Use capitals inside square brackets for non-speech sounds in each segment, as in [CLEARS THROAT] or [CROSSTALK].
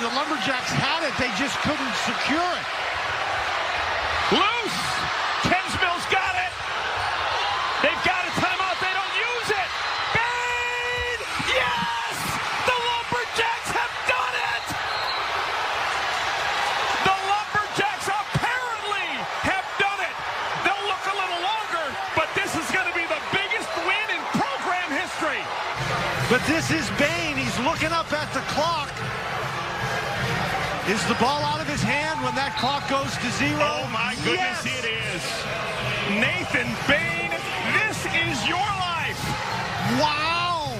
the Lumberjacks had it, they just couldn't secure it. Loose! Kingsmill's got it! They've got a timeout, they don't use it! Bain! Yes! The Lumberjacks have done it! The Lumberjacks apparently have done it! They'll look a little longer, but this is going to be the biggest win in program history! But this is Bain. He's looking up at the clock. Is the ball out of his hand when that clock goes to zero? Oh my goodness, Yes! it is! Nathan Bain, this is your life! Wow!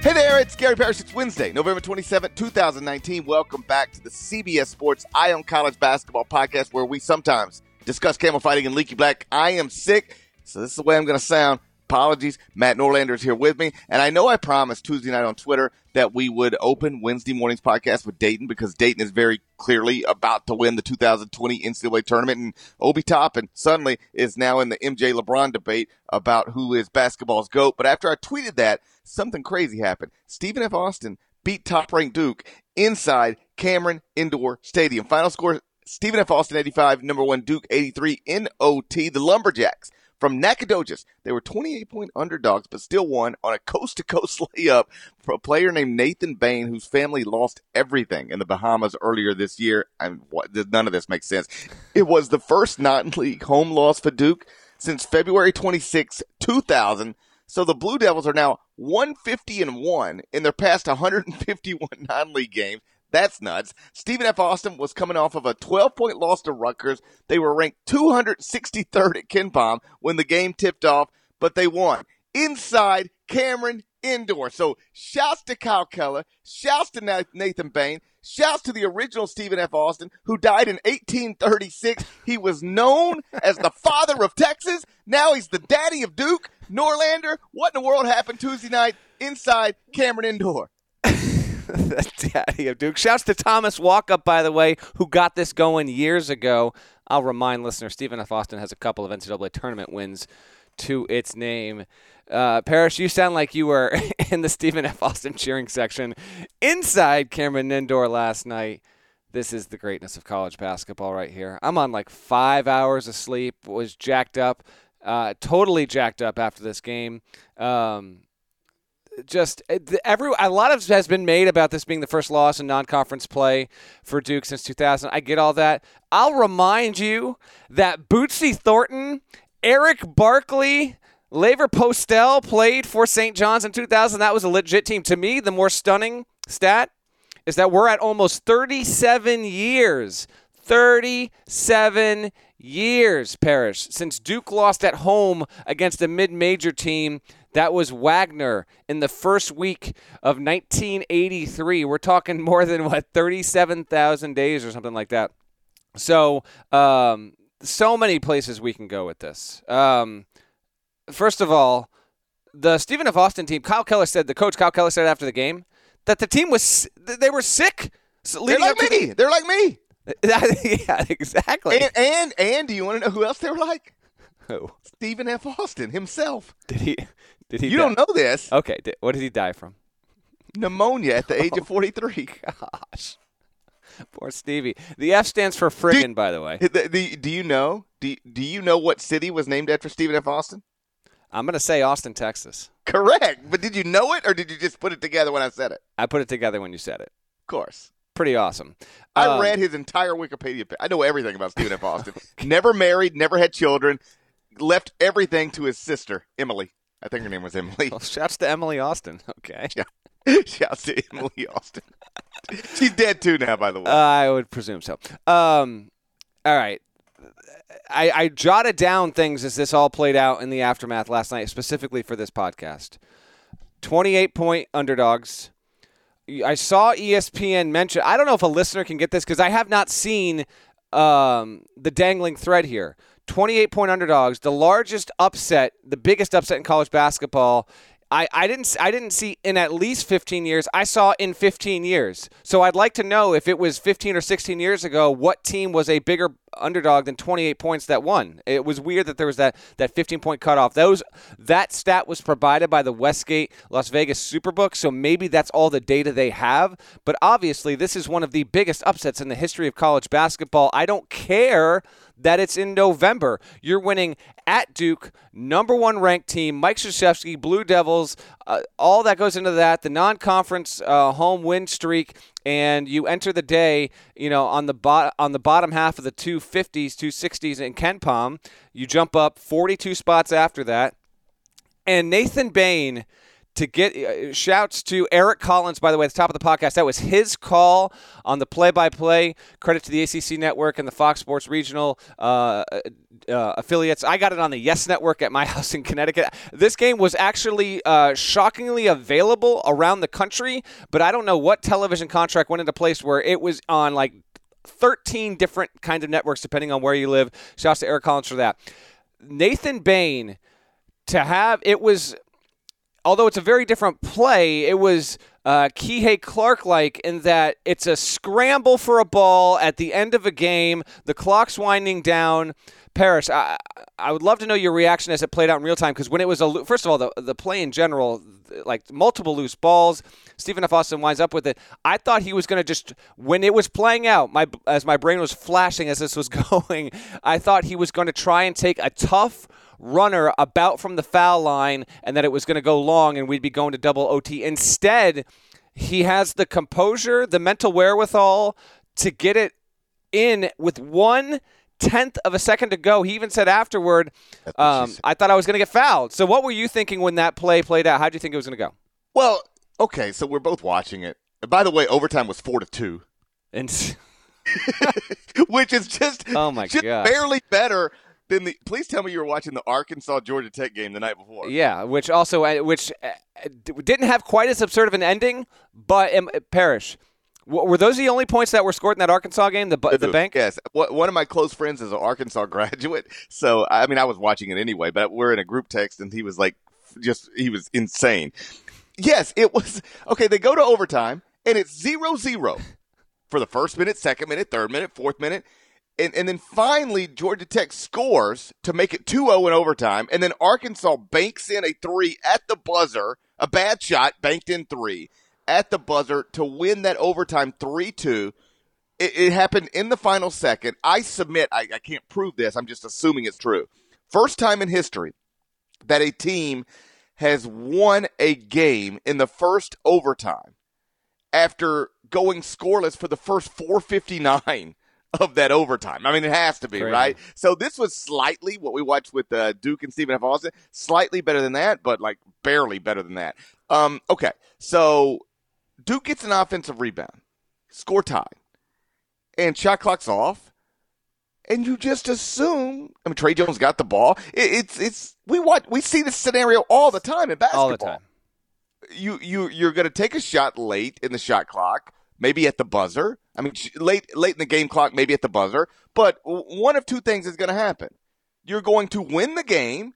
Hey there, it's Gary Parrish. It's Wednesday, November 27, 2019. Welcome back to the CBS Sports Eye on College Basketball podcast, where we sometimes discuss camel fighting and leaky black. I am sick, so this is the way I'm going to sound. Apologies. Matt Norlander is here with me. And I know I promised Tuesday night on Twitter that we would open Wednesday morning's podcast with Dayton because Dayton is very clearly about to win the 2020 NCAA tournament. And Obi Toppin suddenly is now in the MJ LeBron debate about who is basketball's GOAT. But after I tweeted that, something crazy happened. Stephen F. Austin beat top ranked Duke inside Cameron Indoor Stadium. Final score Stephen F. Austin 85, number one Duke 83 in OT. The Lumberjacks from Nacogdoches. They were 28 point underdogs, but still won on a coast to coast layup for a player named Nathan Bain, whose family lost everything in the Bahamas earlier this year. And none of this makes sense. It was the first non league home loss for Duke since February 26, 2000. So the Blue Devils are now 150 and 1 in their past 151 non league games. That's nuts. Stephen F. Austin was coming off of a 12 point loss to Rutgers. They were ranked 263rd at KenPom when the game tipped off, but they won inside Cameron Indoor. So shouts to Kyle Keller, shouts to Nathan Bain, shouts to the original Stephen F. Austin who died in 1836. He was known as the father of Texas. Now he's the daddy of Duke. Norlander, what in the world happened Tuesday night inside Cameron Indoor? [LAUGHS] daddy of Duke. Shouts to Thomas Walkup, by the way, who got this going years ago. I'll remind listeners, Stephen F. Austin has a couple of NCAA tournament wins to its name. Uh, Parrish, you sound like you were [LAUGHS] in the Stephen F. Austin cheering section inside Cameron Indoor last night. This is the greatness of college basketball right here. I'm on like five hours of sleep, was jacked up, uh, totally jacked up after this game. Um, just uh, every a lot of has been made about this being the first loss in non-conference play for Duke since 2000. I get all that. I'll remind you that Bootsy Thornton, Eric Barkley, Lavor Postell played for St. John's in 2000. That was a legit team. To me, the more stunning stat is that we're at almost 37 years. 37 years, Parrish, since Duke lost at home against a mid major team. That was Wagner in the first week of 1983. We're talking more than, what, 37,000 days or something like that. So, um, so many places we can go with this. Um, first of all, the Stephen F. Austin team, Kyle Keller said, the coach Kyle Keller said after the game that the team was, they were sick. So They're like me. They're like me. yeah, exactly. And, and and do you want to know who else they were like? Who? Stephen F. Austin himself. Did he? Did he? You die? don't know this. Okay. Did, what did he die from? Pneumonia at the age of [LAUGHS] 43. [LAUGHS] Gosh, poor Stevie. The F stands for friggin', by the way. The- the- do you know? Do, do you know what city was named after Stephen F. Austin? I'm gonna say Austin, Texas. Correct. But did you know it or did you just put it together when I said it? I put it together when you said it. Of course. Pretty awesome. I Um, read his entire Wikipedia page. I know everything about Stephen F. [LAUGHS] Austin. never married, never had children, left everything to his sister, Emily. I think her name was Emily. Well, shouts to Emily Austin. [LAUGHS] Okay. [LAUGHS] Shouts to Emily Austin. She's dead too now, by the way. I would presume so. Um, all right. I, I jotted down things as this all played out in the aftermath last night, specifically for this podcast. 28 point underdogs. I saw ESPN mention, I don't know if a listener can get this because I have not seen um, the dangling thread here. 28 point underdogs, the largest upset, the biggest upset in college basketball I, I didn't I didn't see in at least 15 years. I saw in 15 years. So I'd like to know if it was 15 or 16 years ago, what team was a bigger underdog than 28 points that won. It was weird that there was that, that 15 point cutoff. Those that stat was provided by the Westgate Las Vegas Superbook, so maybe that's all the data they have. But obviously, this is one of the biggest upsets in the history of college basketball. I don't care that it's in November. You're winning at Duke, number one ranked team, Mike Krzyzewski, Blue Devils, uh, all that goes into that, the non conference uh, home win streak, and you enter the day, you know, on the, bo- on the bottom half of the 250s, 260s in KenPom. You jump up 42 spots after that. And Nathan Bain to get uh, shouts to Eric Collins, by the way, at the top of the podcast. That was his call on the play by play. Credit to the ACC network and the Fox Sports regional uh, uh, affiliates. I got it on the Yes Network at my [LAUGHS] house in Connecticut. This game was actually uh, shockingly available around the country, but I don't know what television contract went into place where it was on like 13 different kinds of networks depending on where you live. Shouts to Eric Collins for that. Nathan Bain to have it was although it's a very different play, it was uh, Kihei Clark like in that it's a scramble for a ball at the end of a game. The clock's winding down. Parrish, I, I would love to know your reaction as it played out in real time because when it was a first of all the the play in general, like multiple loose balls, Stephen F. Austin winds up with it. I thought he was going to just when it was playing out, my as my brain was flashing as this was [LAUGHS] going, I thought he was going to try and take a tough runner about from the foul line and that it was going to go long and we'd be going to double OT. Instead, he has the composure, the mental wherewithal to get it in with one tenth of a second to go. He even said afterward, um, "I thought I was going to get fouled." So, what were you thinking when that play played out? How do you think it was going to go? Well, okay, so we're both watching it. And by the way, overtime was four to two, and [LAUGHS] which is just oh my just god, barely better then the, please tell me you were watching the Arkansas Georgia Tech game the night before. Yeah, which also uh, which uh, didn't have quite as absurd of an ending, but um, Parrish. Were those the only points that were scored in that Arkansas game? The the bank. Yes, one of my close friends is an Arkansas [LAUGHS] graduate, so I mean I was watching it anyway. But we're in a group text, and he was like, just he was insane. Yes, it was [LAUGHS] okay. They go to overtime, and it's zero zero [LAUGHS] for the first minute, second minute, third minute, fourth minute and, and then finally Georgia Tech scores to make it 2-0 in overtime, and then Arkansas banks in a three at the buzzer, a bad shot, banked in three at the buzzer to win that overtime 3-2. It, it happened in the final second. I submit, I, I can't prove this, I'm just assuming it's true. First time in history that a team has won a game in the first overtime after going scoreless for the first 459 of that overtime. I mean, it has to be, Crazy. right? So this was slightly what we watched with uh, Duke and Stephen F. Austin, slightly better than that, but like barely better than that. Um, okay, so Duke gets an offensive rebound, score tie, and shot clock's off, and you just assume. I mean, Tre Jones got the ball. It, it's it's we watch we see this scenario all the time in basketball. All the time. You you you're going to take a shot late in the shot clock maybe at the buzzer. I mean, late late in the game clock, maybe at the buzzer. But one of two things is going to happen: you're going to win the game,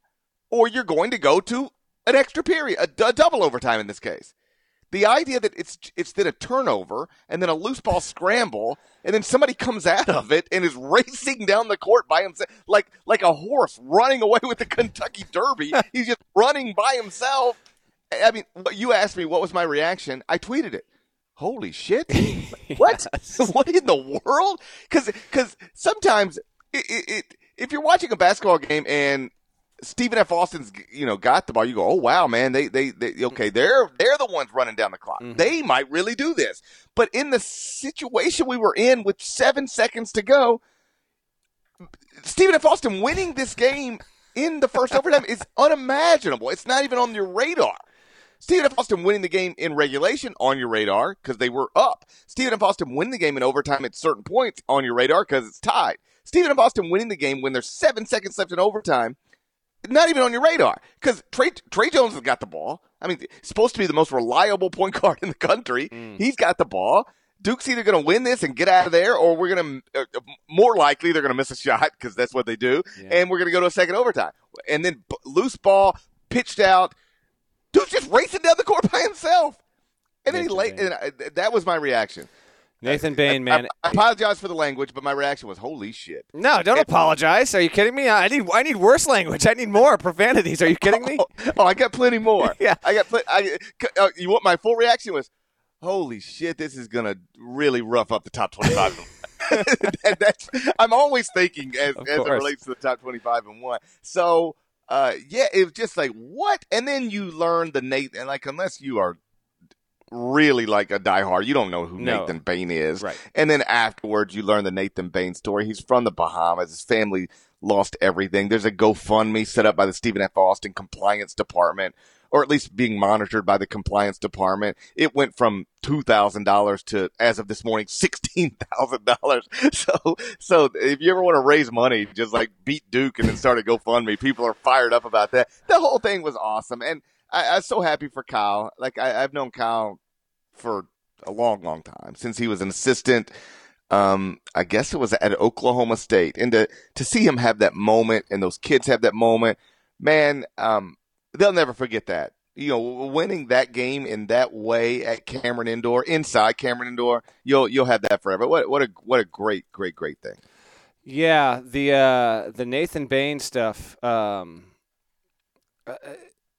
or you're going to go to an extra period, a, a double overtime in this case. The idea that it's it's then a turnover and then a loose ball scramble and then somebody comes out of it and is [LAUGHS] racing down the court by himself like like a horse running away with the Kentucky Derby. He's just running by himself. I mean, you asked me what was my reaction. I tweeted it holy shit [LAUGHS] what [LAUGHS] what in the world because because sometimes it, it, it, if you're watching a basketball game and Stephen F. Austin's, you know, got the ball. You go, oh wow, man, they, they, they okay, they're they're the ones running down the clock. Mm-hmm. They might really do this. But in the situation we were in with seven seconds to go, Stephen F. Austin winning this game in the first [LAUGHS] overtime is unimaginable. It's not even on your radar. Stephen F. Austin winning the game in regulation on your radar because they were up. Stephen F. Austin winning the game in overtime at certain points on your radar because it's tied. Stephen F. Austin winning the game when there's seven seconds left in overtime, not even on your radar because Trey, Tre Jones has got the ball. I mean, supposed to be the most reliable point guard in the country. Mm. He's got the ball. Duke's either going to win this and get out of there, or we're going to, uh, more likely, they're going to miss a shot because that's what they do, yeah. and we're going to go to a second overtime. And then b- loose ball pitched out Dude, was just racing down the court by himself. And then he Nathan Bain. and I, that was my reaction. Nathan Bain, man. I, I apologize for the language, but my reaction was, "Holy shit!" No, don't apologize. Are you kidding me? I need I need worse language. I need more profanities. Are you kidding me? Oh, [LAUGHS] oh, I got plenty more. [LAUGHS] Yeah. I got. Pl- I, uh, you want my full reaction was, "Holy shit! This is gonna really rough up the top twenty-five. [LAUGHS] that, I'm always thinking as, as it relates to the top twenty-five and one. So, uh, yeah, it was just like what, and then you learn the Nate, and like unless you are really like a diehard, you don't know who No. Nathan Bain is. Right. And then afterwards, you learn the Nathan Bain story. He's from the Bahamas. His family lost everything. There's a GoFundMe set up by the Stephen F. Austin Compliance Department, or at least being monitored by the Compliance Department. It went from two thousand dollars to, as of this morning, sixteen thousand dollars. [LAUGHS] So, so if you ever want to raise money, just like beat Duke and then start a GoFundMe. People are fired up about that. The whole thing was awesome, and I, I was so happy for Kyle. Like I, I've known Kyle for a long, long time since he was an assistant. Um, I guess it was at Oklahoma State, and to to see him have that moment, and those kids have that moment, man, um, they'll never forget that. You know, winning that game in that way at Cameron Indoor, inside Cameron Indoor, you'll you'll have that forever. What what a what a great great great thing. Yeah, the uh, the Nathan Bain stuff. Um, uh,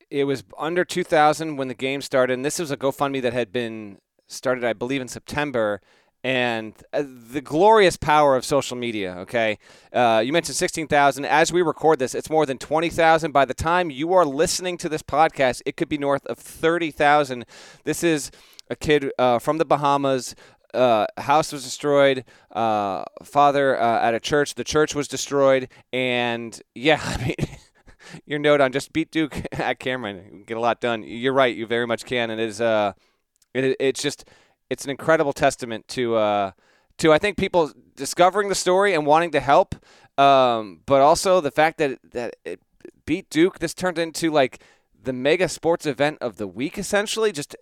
it was under 2,000 when the game started, and this was a GoFundMe that had been started, I believe, in September. And uh, the glorious power of social media. Okay, uh, you mentioned 16,000. As we record this, it's more than 20,000. By the time you are listening to this podcast, it could be north of 30,000. This is a kid uh, from the Bahamas uh, house was destroyed. Uh, father uh, at a church. The church was destroyed. And yeah, [LAUGHS] I mean, your note on just beat Duke [LAUGHS] at Cameron, get a lot done. You're right. You very much can. And it is. Uh, it, it's just. It's an incredible testament to. Uh, to I think people discovering the story and wanting to help, um, but also the fact that that it beat Duke. This turned into like the mega sports event of the week, essentially, just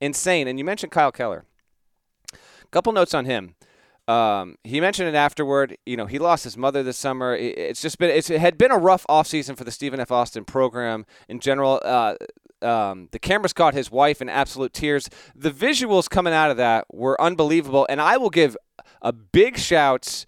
insane. And you mentioned Kyle Keller A couple notes on him. Um, he mentioned it afterward. You know, he lost his mother this summer. It- It's just been it's, it had been a rough offseason for the Stephen F. Austin program in general. Uh, um, the cameras caught his wife in absolute tears. The visuals coming out of that were unbelievable, and I will give a big shouts.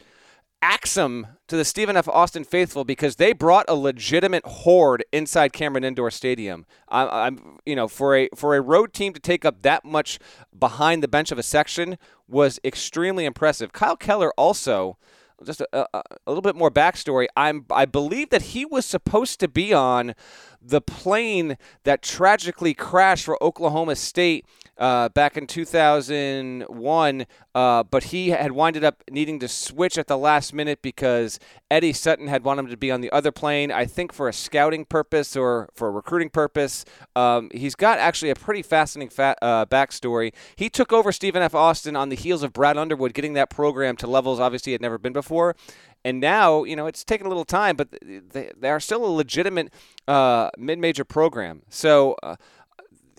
Axum to the Stephen F. Austin faithful because they brought a legitimate horde inside Cameron Indoor Stadium. I, I'm, you know, for a for a road team to take up that much behind the bench of a section was extremely impressive. Kyle Keller also, just a, a, a little bit more backstory. I'm I believe that he was supposed to be on the plane that tragically crashed for Oklahoma State uh, back in 2001, uh, but he had winded up needing to switch at the last minute because Eddie Sutton had wanted him to be on the other plane, I think for a scouting purpose or for a recruiting purpose. Um, he's got actually a pretty fascinating fa- uh, backstory. He took over Stephen F. Austin on the heels of Brad Underwood getting that program to levels obviously he had never been before. And now, you know, it's taken a little time, but they, they are still a legitimate uh, mid-major program. So uh,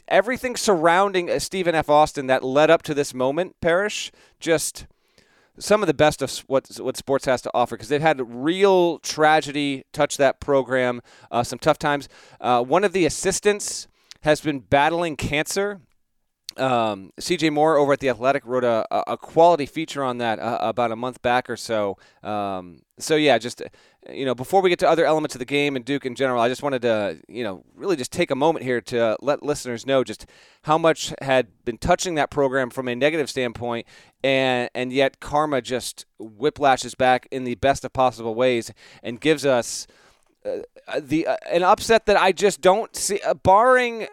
everything surrounding uh, Stephen F. Austin that led up to this moment, Parrish, just some of the best of what what sports has to offer because they've had real tragedy touch that program, uh, some tough times. Uh, one of the assistants has been battling cancer. Um, CJ Moore over at the Athletic wrote a, a quality feature on that uh, about a month back or so. Um, so yeah, just you know, before we get to other elements of the game and Duke in general, I just wanted to you know really just take a moment here to let listeners know just how much had been touching that program from a negative standpoint, and and yet karma just whiplashes back in the best of possible ways and gives us uh, the uh, an upset that I just don't see, uh, barring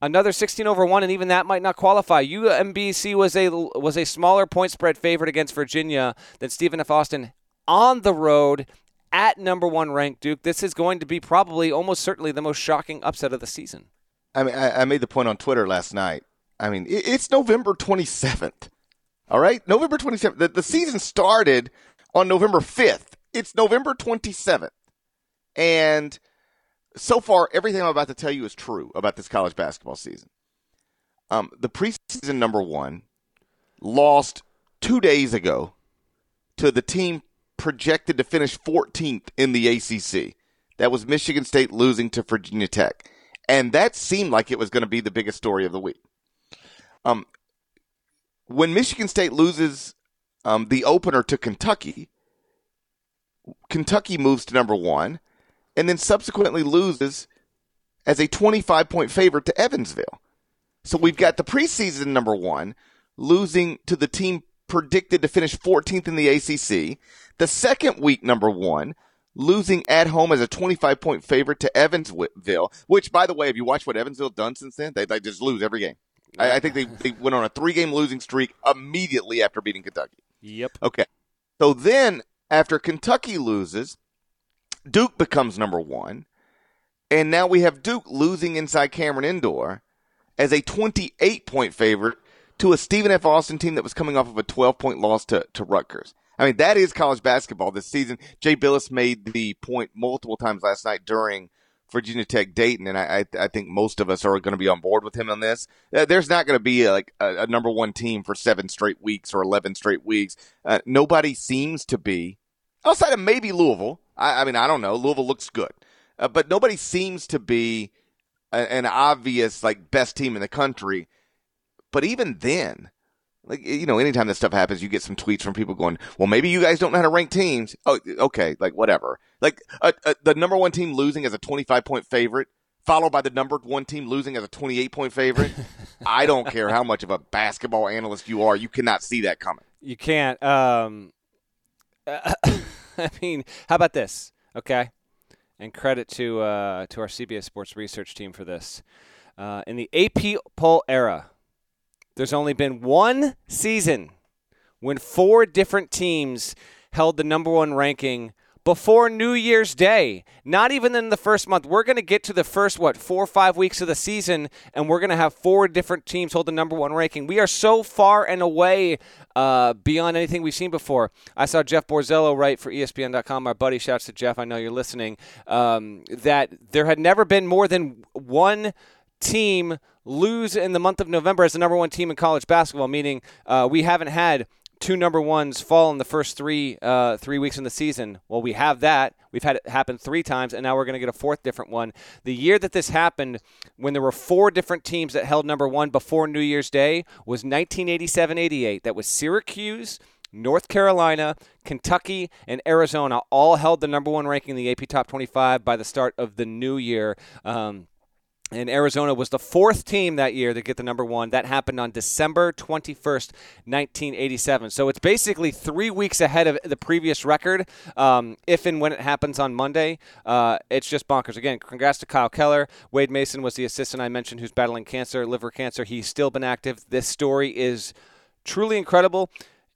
another 16 over one, and even that might not qualify. UMBC was a was a smaller point spread favorite against Virginia than Stephen F. Austin on the road at number one ranked Duke. This is going to be probably almost certainly the most shocking upset of the season. I mean, I, I made the point on Twitter last night. I mean, it, it's November 27th. All right, November 27th. The, the season started on November 5th. It's November 27th, and so far, everything I'm about to tell you is true about this college basketball season. Um, the preseason number one lost two days ago to the team projected to finish 14th in the ACC. That was Michigan State losing to Virginia Tech. And that seemed like it was going to be the biggest story of the week. Um, when Michigan State loses um, the opener to Kentucky, Kentucky moves to number one, and then subsequently loses as a 25 point favorite to Evansville. So we've got the preseason number one losing to the team predicted to finish 14th in the ACC. The second week number one losing at home as a 25 point favorite to Evansville, which, by the way, have you watched what Evansville done since then? They, they just lose every game. I, I think they, they went on a three game losing streak immediately after beating Kentucky. Yep. Okay. So then, after Kentucky loses, Duke becomes number one. And now we have Duke losing inside Cameron Indoor as a 28 point favorite to a Stephen F. Austin team that was coming off of a 12 point loss to, to Rutgers. I mean, that is college basketball this season. Jay Bilas made the point multiple times last night during Virginia Tech Dayton, and I, I, I think most of us are going to be on board with him on this. Uh, there's not going to be a, like a, a, number one team for seven straight weeks or 11 straight weeks. Uh, nobody seems to be, outside of maybe Louisville. I, I mean, I don't know. Louisville looks good, uh, but nobody seems to be an obvious like best team in the country. But even then, like you know, anytime this stuff happens, you get some tweets from people going, "Well, maybe you guys don't know how to rank teams." Oh, okay, like whatever. Like uh, uh, the number one team losing as a twenty-five point favorite, followed by the number one team losing as a twenty-eight point favorite. [LAUGHS] I don't care how much of a basketball analyst you are, you cannot see that coming. You can't. Um, uh, [LAUGHS] I mean, how about this? Okay, and credit to uh, to our CBS Sports research team for this. Uh, in the AP poll era, there's only been one season when four different teams held the number one ranking before New Year's Day. Not even in the first month. We're going to get to the first, what, four or five weeks of the season, and we're going to have four different teams hold the number one ranking. We are so far and away uh, beyond anything we've seen before. I saw Jeff Borzello write for ESPN.com. Our buddy, shouts to Jeff. I know you're listening. Um, that there had never been more than one team lose in the month of November as the number one team in college basketball, meaning uh, we haven't had two number ones fall in the first three uh, three weeks in the season. Well, we have that. We've had it happen three times, and now we're going to get a fourth different one. The year that this happened, when there were four different teams that held number one before New Year's Day, was 1987-88. That was Syracuse. North Carolina, Kentucky, and Arizona all held the number one ranking in the AP Top 25 by the start of the new year. Um, and Arizona was the fourth team that year to get the number one. That happened on December 21st, 1987. So it's basically three weeks ahead of the previous record, um, if and when it happens on Monday. Uh, it's just bonkers. Again, congrats to Kyle Keller. Wade Mason was the assistant I mentioned who's battling cancer, liver cancer. He's still been active. This story is truly incredible.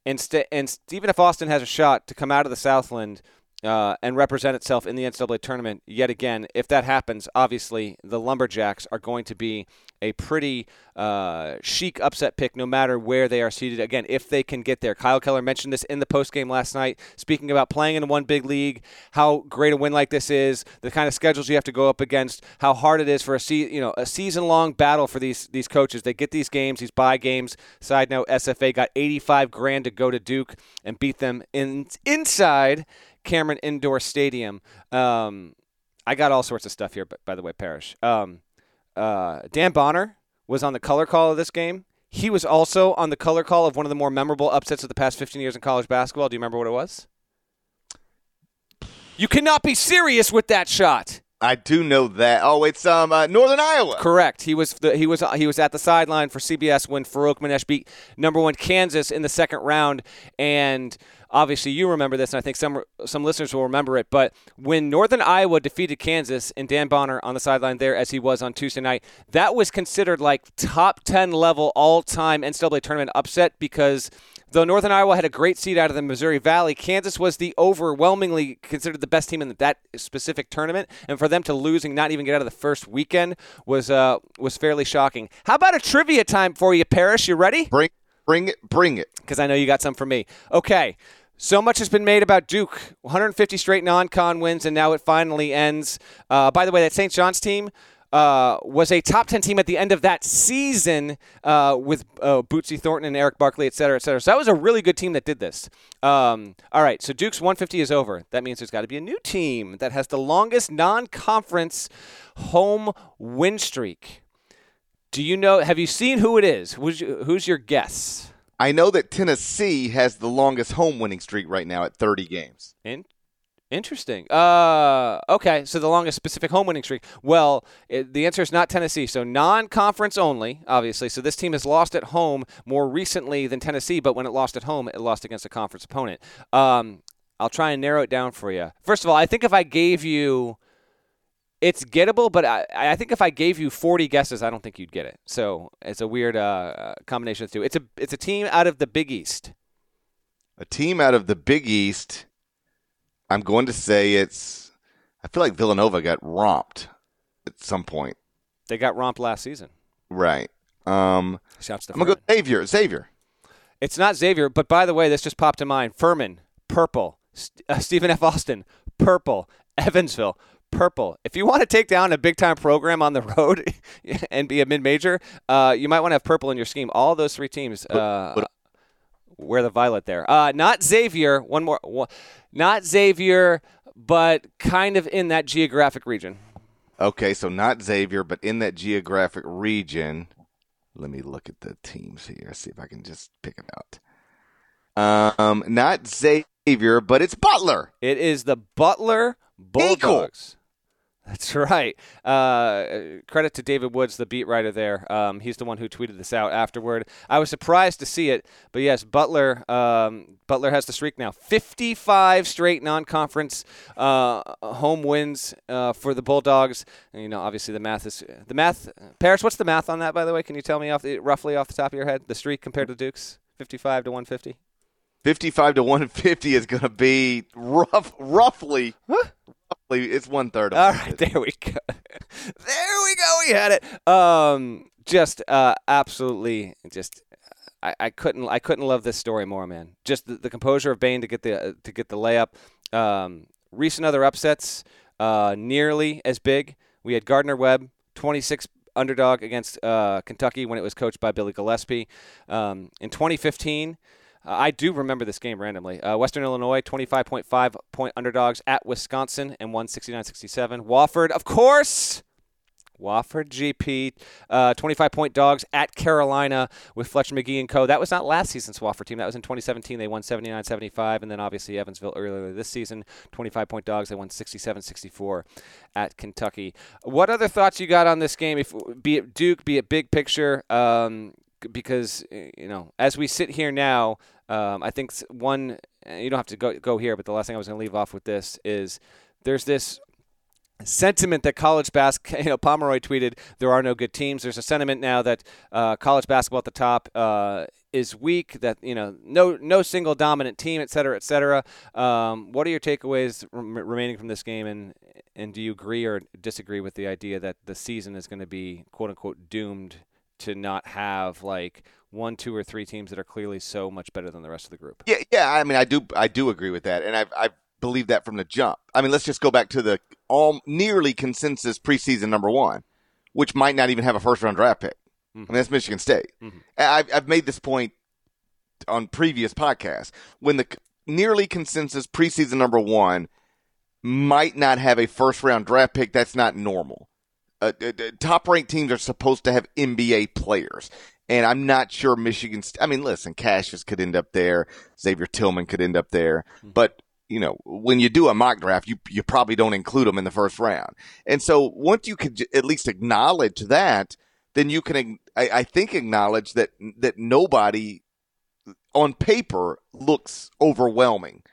And, st- and Stephen F. Austin has a shot to come out of the Southland – uh, and represent itself in the NCAA tournament yet again. If that happens, obviously the Lumberjacks are going to be a pretty uh, chic upset pick no matter where they are seated. Again, if they can get there. Kyle Keller mentioned this in the postgame last night, speaking about playing in one big league, how great a win like this is, the kind of schedules you have to go up against, how hard it is for a se- you know a season long battle for these these coaches. They get these games, these bye games. Side note: SFA got 85 grand to go to Duke and beat them in inside Cameron Indoor Stadium. Um, I got all sorts of stuff here, but by the way, Parrish. Um, uh, Dan Bonner was on the color call of this game. He was also on the color call of one of the more memorable upsets of the past 15 years in college basketball. Do you remember what it was? You cannot be serious with that shot. I do know that. Oh, it's um uh, Northern Iowa. Correct. He was the, he was he was at the sideline for CBS when Farokhmanesh beat number one Kansas in the second round, and obviously you remember this, and I think some some listeners will remember it. But when Northern Iowa defeated Kansas and Dan Bonner on the sideline there, as he was on Tuesday night, that was considered like top ten level all time NCAA tournament upset because though Northern Iowa had a great seed out of the Missouri Valley, Kansas was the overwhelmingly considered the best team in that specific tournament, and for them to lose and not even get out of the first weekend was uh, was fairly shocking. How about a trivia time for you, Parrish? You ready? Bring, bring it, bring it. Because I know you got some for me. Okay. So much has been made about Duke. 150 straight non-con wins, and now it finally ends. Uh, by the way, that St. John's team uh, was a top 10 team at the end of that season uh, with uh, Bootsy Thornton and Eric Barkley, et cetera, et cetera. So that was a really good team that did this. Um, all right, so Duke's 150 is over. That means there's got to be a new team that has the longest non conference home win streak. Do you know? Have you seen who it is? Who's, who's your guess? I know that Tennessee has the longest home winning streak right now at 30 games. In- Interesting. Uh, okay, so the longest specific home winning streak. Well, it, the answer is not Tennessee. So non-conference only, obviously. So this team has lost at home more recently than Tennessee, but when it lost at home, it lost against a conference opponent. Um, I'll try and narrow it down for you. First of all, I think if I gave you, it's gettable, but I, I think if I gave you 40 guesses, I don't think you'd get it. So it's a weird uh, combination of two. It's a it's a team out of the Big East. A team out of the Big East I'm going to say it's. I feel like Villanova got romped at some point. They got romped last season. Right. Um, Shouts to I'm gonna go Xavier. Xavier. It's not Xavier, but by the way, this just popped to mind. Furman, purple. St- uh, Stephen F. Austin, purple. Evansville, purple. If you want to take down a big time program on the road [LAUGHS] and be a mid major, uh, you might want to have purple in your scheme. All those three teams. Uh, wear the violet there. Uh, not Xavier. One more. One, not Xavier, but kind of in that geographic region. Okay, so not Xavier, but in that geographic region. Let me look at the teams here. See if I can just pick them out. Um, not Xavier, but it's Butler. It is the Butler Bulldogs. That's right. Uh, credit to David Woods, the beat writer there. Um, he's the one who tweeted this out afterward. I was surprised to see it, but yes, Butler. Um, Butler has the streak now. 55 straight non-conference uh, home wins uh, for the Bulldogs. And, you know, obviously the math is the math. Parrish, what's the math on that? By the way, can you tell me off the, roughly off the top of your head the streak compared to the Duke's 55 to 150? 55 to 150 is going to be rough, roughly. Huh? It's one third. All right, [LAUGHS] there we go. there we go. We had it. Um, just uh, absolutely, just I, I couldn't I couldn't love this story more, man. Just the, the composure of Bain to get the uh, to get the layup. Um, recent other upsets, uh, nearly as big. We had Gardner Webb, 26 underdog against uh, Kentucky when it was coached by Billy Gillispie. Um, in 2015, uh, I do remember this game randomly. Uh, Western Illinois, 25.5 point underdogs at Wisconsin and won 69 67. Wofford, of course. Wofford GP, uh, 25 point dogs at Carolina with Fletcher Magee and co. That was not last season's Wofford team. That was in 2017. They won 79 75. And then obviously Evansville earlier this season, 25 point dogs. They won 67 64 at Kentucky. What other thoughts you got on this game? If Be it Duke, be it big picture, um, because, you know, as we sit here now, um, I think one, you don't have to go, go here, but the last thing I was going to leave off with this is there's this sentiment that college basketball, [LAUGHS] you know, Pomeroy tweeted, there are no good teams. There's a sentiment now that uh, college basketball at the top uh, is weak, that, you know, no no single dominant team, et cetera, et cetera. Um, what are your takeaways rem- remaining from this game, and, and do you agree or disagree with the idea that the season is going to be, quote unquote, doomed to not have, like, one, two, or three teams that are clearly so much better than the rest of the group? Yeah, yeah. I mean, I do, I do agree with that, and I've, I've believed that from the jump. I mean, let's just go back to the all nearly consensus preseason number one, which might not even have a first round draft pick. Mm-hmm. I mean, that's Michigan State. Mm-hmm. I've, I've made this point on previous podcasts when the nearly consensus preseason number one might not have a first round draft pick. That's not normal. Uh, top ranked teams are supposed to have NBA players. And I'm not sure Michigan. I mean, listen, Cassius could end up there. Xavier Tillman could end up there. Mm-hmm. But you know, when you do a mock draft, you you probably don't include them in the first round. And so once you could at least acknowledge that, then you can, I, I think, acknowledge that that nobody on paper looks overwhelming.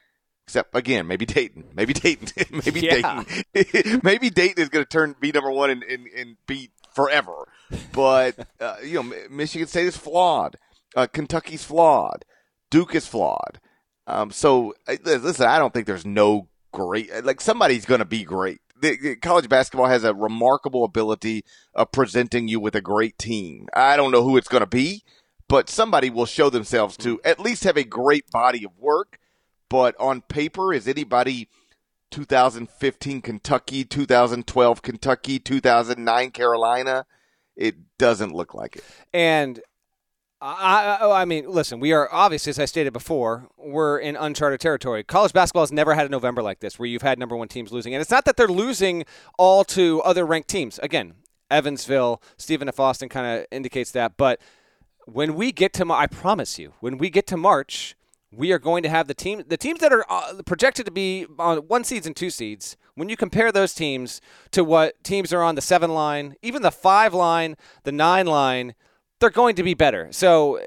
Except again, maybe Dayton, maybe Dayton, [LAUGHS] maybe Dayton, [LAUGHS] maybe Dayton is going to turn be number one and, and, and be forever. But [LAUGHS] uh, you know, Michigan State is flawed. Uh, Kentucky's flawed. Duke is flawed. Um, so listen, I don't think there's no great. Like somebody's going to be great. The, college basketball has a remarkable ability of presenting you with a great team. I don't know who it's going to be, but somebody will show themselves to at least have a great body of work. But on paper, is anybody 2015 Kentucky, 2012 Kentucky, 2009 Carolina. It doesn't look like it. And I, I, oh, I mean, listen, we are obviously, as I stated before, we're in uncharted territory. College basketball has never had a November like this where you've had number one teams losing. And it's not that they're losing all to other ranked teams. Again, Evansville, Stephen F. Austin kind of indicates that. But when we get to, I promise you, when we get to March, we are going to have the team, the teams that are uh, projected to be on one seeds and two seeds. When you compare those teams to what teams are on the seven line, even the five line, the nine line, they're going to be better. So,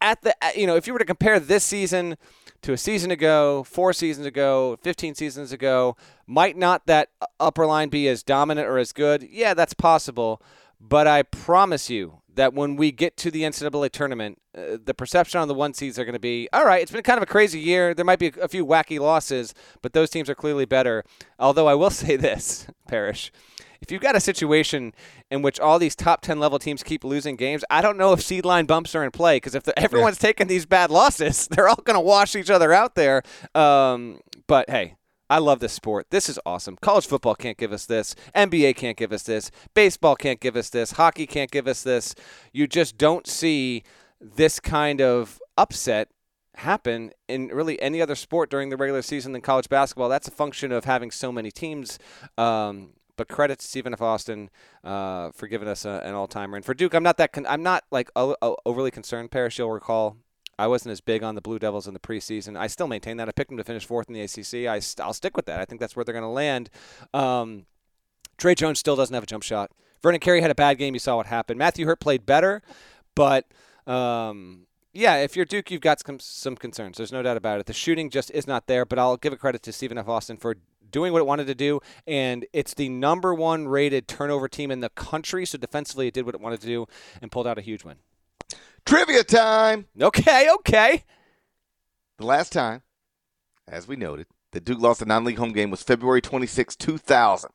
at the you know, if you were to compare this season to a season ago, four seasons ago, 15 seasons ago, might not that upper line be as dominant or as good? Yeah, that's possible. But I promise you that when we get to the NCAA tournament, uh, the perception on the one seeds are going to be all right. It's been kind of a crazy year. There might be a, a few wacky losses, but those teams are clearly better. Although I will [LAUGHS] say this, [LAUGHS] Parrish, if you've got a situation in which all these top 10 level teams keep losing games, I don't know if seed line bumps are in play because if the, everyone's yeah. taking these bad losses, [LAUGHS] they're all going to wash each other out there. Um, but hey, I love this sport. This is awesome. College football can't give us this. NBA can't give us this. Baseball can't give us this. Hockey can't give us this. You just don't see this kind of upset happen in really any other sport during the regular season than college basketball. That's a function of having so many teams. Um, but credit to Stephen F. Austin uh, for giving us a, an all timer, and for Duke, I'm not that con- I'm not like o- o- overly concerned. Parrish, you'll recall I wasn't as big on the Blue Devils in the preseason. I still maintain that. I picked them to finish fourth in the ACC. I I'll stick with that. I think that's where they're going to land. Um, Tre Jones still doesn't have a jump shot. Vernon Carey had a bad game. You saw what happened. Matthew Hurt played better, but um, yeah, if you're Duke, you've got some, some concerns. There's no doubt about it. The shooting just is not there, but I'll give a credit to Stephen F. Austin for doing what it wanted to do, and it's the number one rated turnover team in the country. So defensively, it did what it wanted to do and pulled out a huge win. Trivia time. Okay, okay. The last time, as we noted, that Duke lost a non-league home game was February 26, 2000.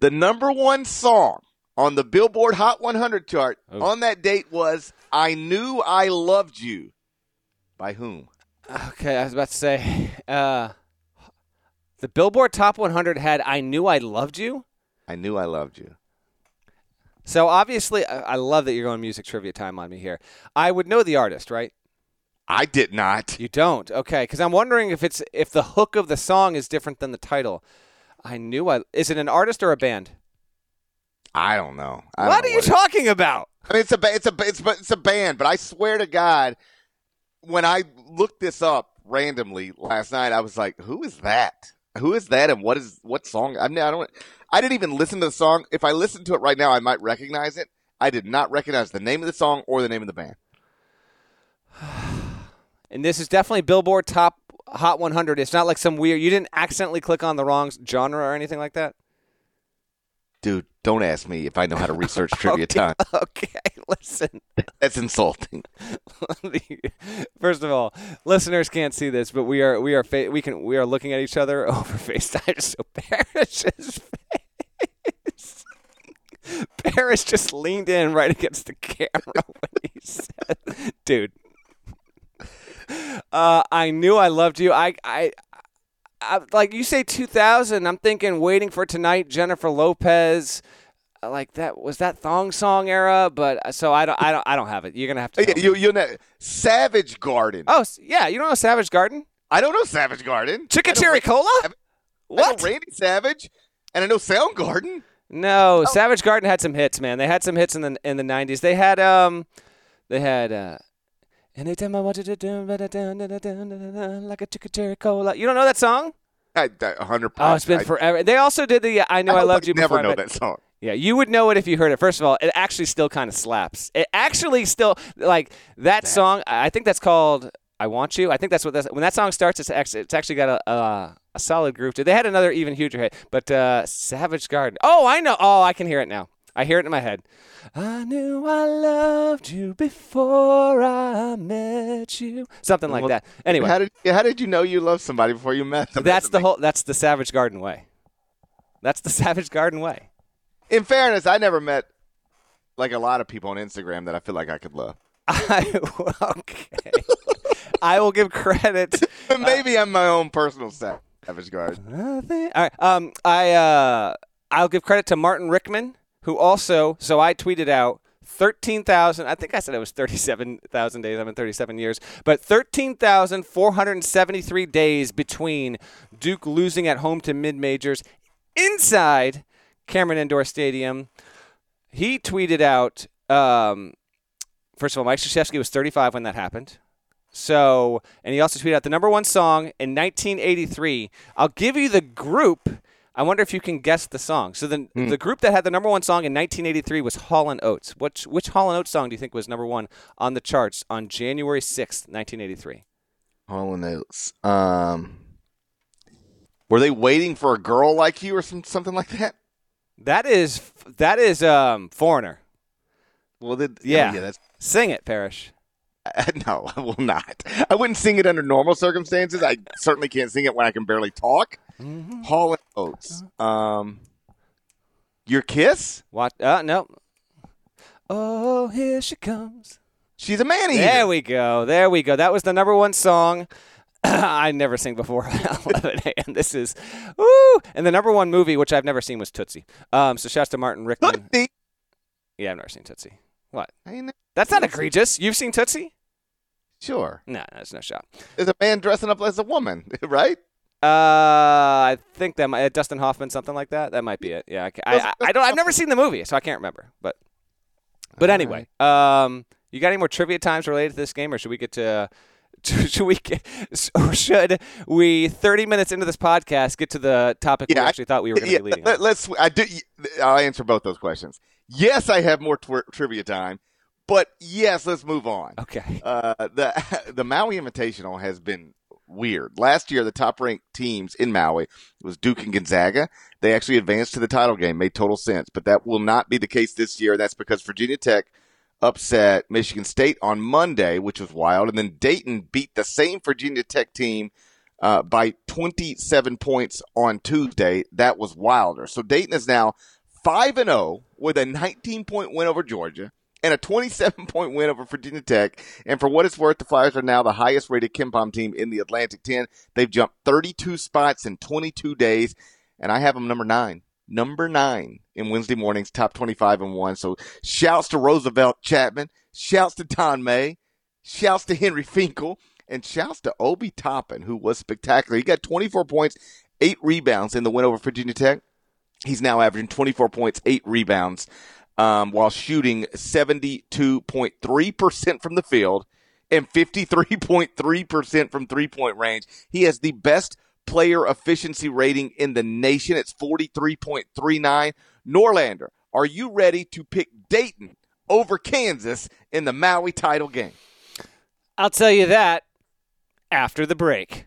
The number one song on the Billboard Hot 100 chart oh. on that date was "I Knew I Loved You." By whom? Okay, I was about to say, uh, the Billboard Top 100 had "I Knew I Loved You." I knew I loved you. So obviously, I love that you're going music trivia time on me here. I would know the artist, right? I did not. You don't, okay? Because I'm wondering if it's if the hook of the song is different than the title. I knew I. Is it an artist or a band? I don't know. I what don't know are you talking about? I mean, it's a it's a it's it's a band, but I swear to God, when I looked this up randomly last night, I was like, "Who is that? Who is that? And what is what song?" I mean, I don't. I didn't even listen to the song. If I listened to it right now, I might recognize it. I did not recognize the name of the song or the name of the band. [SIGHS] And this is definitely Billboard Top Hot 100. It's not like some weird. You didn't accidentally click on the wrong genre or anything like that. Dude, don't ask me if I know how to research [LAUGHS] trivia okay, time. [LAUGHS] Okay, listen. [LAUGHS] That's insulting. First of all, listeners can't see this, but we are we are fa- we can we are looking at each other over FaceTime. So Parrish's face. Parrish just leaned in right against the camera when he said, "Dude, uh, I knew I loved you. I, I, I, like you say 2000. I'm thinking waiting for tonight. Jennifer Lopez. Uh, like that was that thong song era, but uh, so I don't, I don't, I don't have it. You're gonna have to. You, you know, Savage Garden. Oh yeah, you don't know Savage Garden? I don't know Savage Garden. Chickacherry Cola. What? I Randy Savage, and I know Soundgarden. No, oh. Savage Garden had some hits, man. They had some hits in the in the '90s. They had um, they had uh, Anytime I wanted to do like a chicka cola. You don't know that song? I, hundred. Oh, it's been I, forever. They also did the "I Know I, I Loved You." Never know that song. Yeah, you would know it if you heard it. First of all, it actually still kind of slaps. It actually still like that, song. I think that's called "I Want You." I think that's what that's, when that song starts. It's actually it's actually got a a, a solid groove to it. They had another even huger hit, but uh, Savage Garden. Oh, I know. Oh, I can hear it now. I hear it in my head. I knew I loved you before I met you. Something like well, that. Anyway, how did how did you know you loved somebody before you met them? That's the whole. That's the Savage Garden way. That's the [LAUGHS] Savage Garden way. In fairness, I never met like a lot of people on Instagram that I feel like I could love. [LAUGHS] I, okay. I will give credit. [LAUGHS] Maybe uh, I'm my own personal set. Savage. Nothing. All right. Um, I uh, I'll give credit to Martin Rickman, who also. So I tweeted out thirteen thousand. I think I said it was thirty-seven thousand days. I'm in thirty-seven years, but thirteen thousand four hundred and seventy-three days between Duke losing at home to mid majors inside Cameron Indoor Stadium. He tweeted out. Um, first of all, Mike Krzyzewski was 35 when that happened. So, and he also tweeted out the number one song in 1983. I'll give you the group. I wonder if you can guess the song. So the the group that had the number one song in 1983 was Hall and Oates. Which which Hall and Oates song do you think was number one on the charts on January 6th, 1983? Hall and Oates. Um, were they waiting for a girl like you or some, something like that? That is that is um Foreigner. Well, they, Yeah. yeah, that's Sing it, Parrish. [LAUGHS] no, I will not. I wouldn't sing it under normal circumstances. I certainly can't sing it when I can barely talk. Mm-hmm. Hall and Oates. Um, your kiss? What? Uh, no. Oh, here she comes. She's a man eater. There we go. There we go. That was the number one song. [CLEARS THROAT] I never sing before [LAUGHS] 11 a.m. This is, ooh. And the number one movie, which I've never seen, was Tootsie. Um, so shouts to Martin Rickman. Tootsie. Yeah, I've never seen Tootsie. What? That's not egregious. You've seen Tootsie? Sure. No, there's no shot. There's a man dressing up as a woman, [LAUGHS] right? Uh, I think that might, uh, Dustin Hoffman, something like that. That might be it. Yeah, I, I, I, I don't. I've never seen the movie, so I can't remember. But, but All anyway, um, you got any more trivia times related to this game, or should we get to? [LAUGHS] Should we get, [LAUGHS] or should we 30 minutes into this podcast get to the topic we Yeah, I- actually thought we were going to Yeah, be leading? let, us I do. I'll answer both those questions. Yes, I have more trivia time, but yes, let's move on. Okay. Uh, the [LAUGHS] the Maui Invitational has been weird. Last year, the top ranked teams in Maui was Duke and Gonzaga. They actually advanced to the title game, made total sense. But that will not be the case this year. That's because Virginia Tech upset Michigan State on Monday, which was wild, and then Dayton beat the same Virginia Tech team uh, by 27 points on Tuesday. That was wilder. So Dayton is now 5 and 0 with a 19 point win over Georgia and a 27 point win over Virginia Tech. And for what it's worth, the Flyers are now the highest rated KenPom team in the Atlantic 10. They've jumped 32 spots in 22 days, and I have them number nine. Number nine in Wednesday morning's top 25 and one. So shouts to Roosevelt Chapman, shouts to Don May, shouts to Henry Finkel, and shouts to Obi Toppin, who was spectacular. He got 24 points, eight rebounds in the win over Virginia Tech. He's now averaging 24 points, eight rebounds, um, while shooting 72.3% from the field and 53.3% from three point range. He has the best player efficiency rating in the nation. It's 43.39. Norlander, are you ready to pick Dayton over Kansas in the Maui title game? I'll tell you that after the break.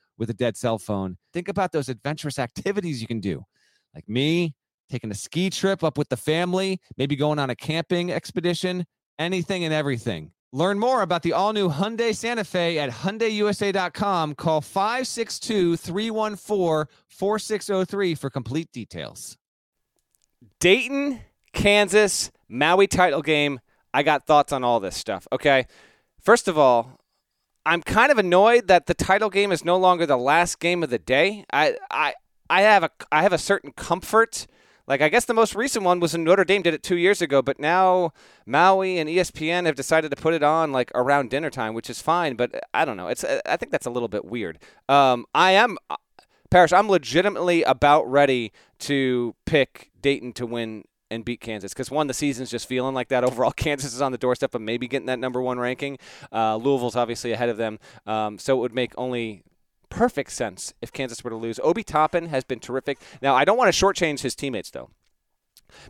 with a dead cell phone. Think about those adventurous [LAUGHS] activities you can do, like me taking a ski trip up with the family, maybe going on a camping expedition, anything and everything. Learn more about the all new Hyundai Santa Fe at HyundaiUSA.com. Call 562 314 4603 for complete details. Dayton, Kansas, Maui title game. I got thoughts on all this stuff. Okay. First of all, I'm kind of annoyed that the title game is no longer the last game of the day. I I I have a I have a certain comfort Like I guess the most recent one was when Notre Dame did it two years ago, but now Maui and ESPN have decided to put it on like around dinner time, which is fine. But uh, I don't know. It's uh, I think that's a little bit weird. Um, I am uh, Parrish. I'm legitimately about ready to pick Dayton to win and beat Kansas because one, the season's just feeling like that overall. [LAUGHS] Kansas is on the doorstep of maybe getting that number one ranking. Uh, Louisville's obviously ahead of them, um, so it would make only perfect sense if Kansas were to lose. Obi Toppin has been terrific. Now, I don't want to shortchange his teammates, though,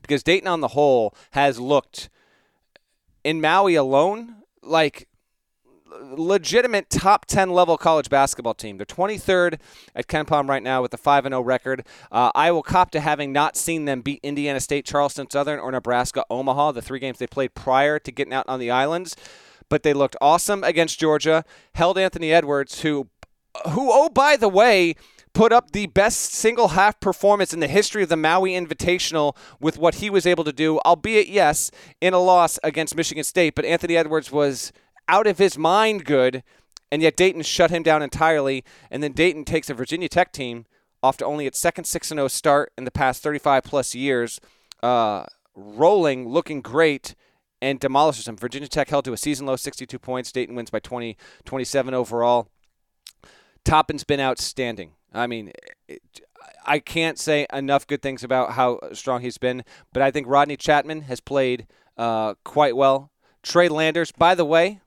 because Dayton on the whole has looked in Maui alone like legitimate top 10 level college basketball team. They're 23rd at KenPom right now with a 5 0 record. Uh, I will cop to having not seen them beat Indiana State, Charleston Southern, or Nebraska Omaha, the three games they played prior to getting out on the islands. But they looked awesome against Georgia, held Anthony Edwards, who who, oh, by the way, put up the best single half performance in the history of the Maui Invitational with what he was able to do, albeit, yes, in a loss against Michigan State. But Anthony Edwards was out of his mind good, and yet Dayton shut him down entirely. And then Dayton takes a Virginia Tech team off to only its second 6 0 start in the past 35 plus years, uh, rolling, looking great. And demolishes them. Virginia Tech held to a season low 62 points. Dayton wins by 20, 27 overall. Toppin's been outstanding. I mean, it, I can't say enough good things about how strong he's been, but I think Rodney Chatman has played uh, quite well. Trey Landers, by the way,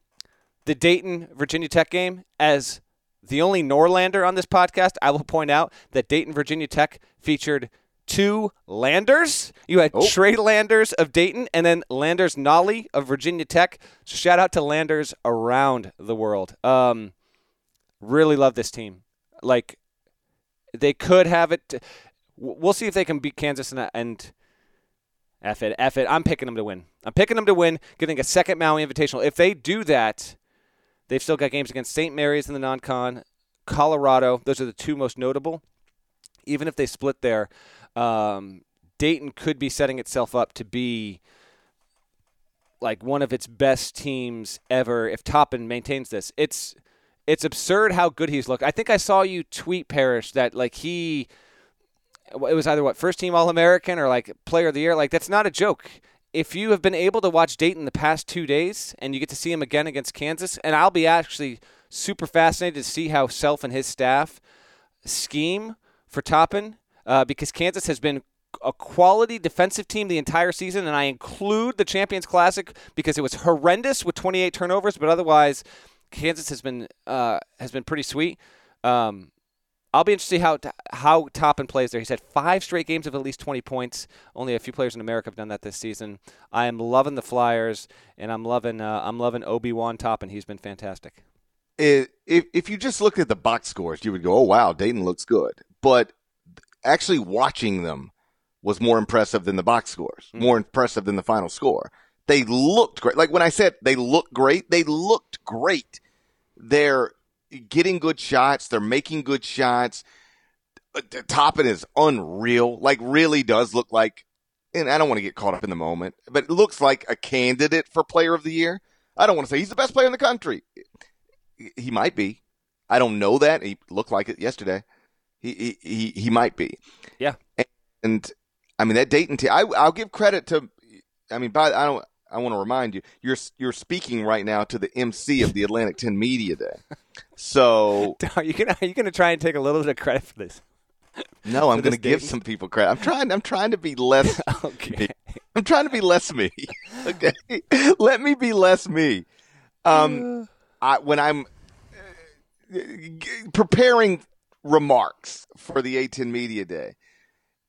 the Dayton Virginia Tech game, as the only Norlander on this podcast, I will point out that Dayton Virginia Tech featured two Landers. You had oh. Trey Landers of Dayton and then Landers Nolley of Virginia Tech. So shout out to Landers around the world. Um, Really love this team. Like they could have it. We'll see if they can beat Kansas and, and F it, F it. I'm picking them to win. I'm picking them to win, getting a second Maui Invitational. If they do that, they've still got games against St. Mary's in the non-con, Colorado. Those are the two most notable. Even if they split there, um, Dayton could be setting itself up to be like one of its best teams ever if Toppin maintains this. It's it's absurd how good he's looked. I think I saw you tweet Parrish that like he it was either what first team All American or like Player of the Year. Like that's not a joke. If you have been able to watch Dayton the past two days and you get to see him again against Kansas, and I'll be actually super fascinated to see how Self and his staff scheme for Toppin uh, because Kansas has been a quality defensive team the entire season, and I include the Champions Classic because it was horrendous with 28 turnovers, but otherwise Kansas has been uh, has been pretty sweet. Um, I'll be interested to see how how Toppin plays there. He's had five straight games of at least 20 points. Only a few players in America have done that this season. I am loving the Flyers, and I'm loving uh, I'm loving Obi Wan Toppin. He's been fantastic. If if you just looked at the box scores, you would go, "Oh wow, Dayton looks good." But actually watching them was more impressive than the box scores. Mm-hmm. More impressive than the final score. They looked great. Like when I said they looked great, they looked great they're getting good shots. They're making good shots. Uh, Toppin is unreal. Like, really does look like, and I don't want to get caught up in the moment, but it looks like a candidate for player of the year. I don't want to say he's the best player in the country. He might be. I don't know that. He looked like it yesterday. He he he, might be. Yeah. And, and I mean that Dayton team. I I'll give credit to. I mean, by I don't. I want to remind you, you're you're speaking right now to the MC of the Atlantic 10 Media Day. [LAUGHS] So are you gonna are you gonna try and take a little bit of credit for this? No, [LAUGHS] I'm going to give some people credit. I'm trying. I'm trying to be less. [LAUGHS] okay. Me. I'm trying to be less me. Okay, let me be less me. Um, I, when I'm uh, preparing remarks for the A10 Media Day,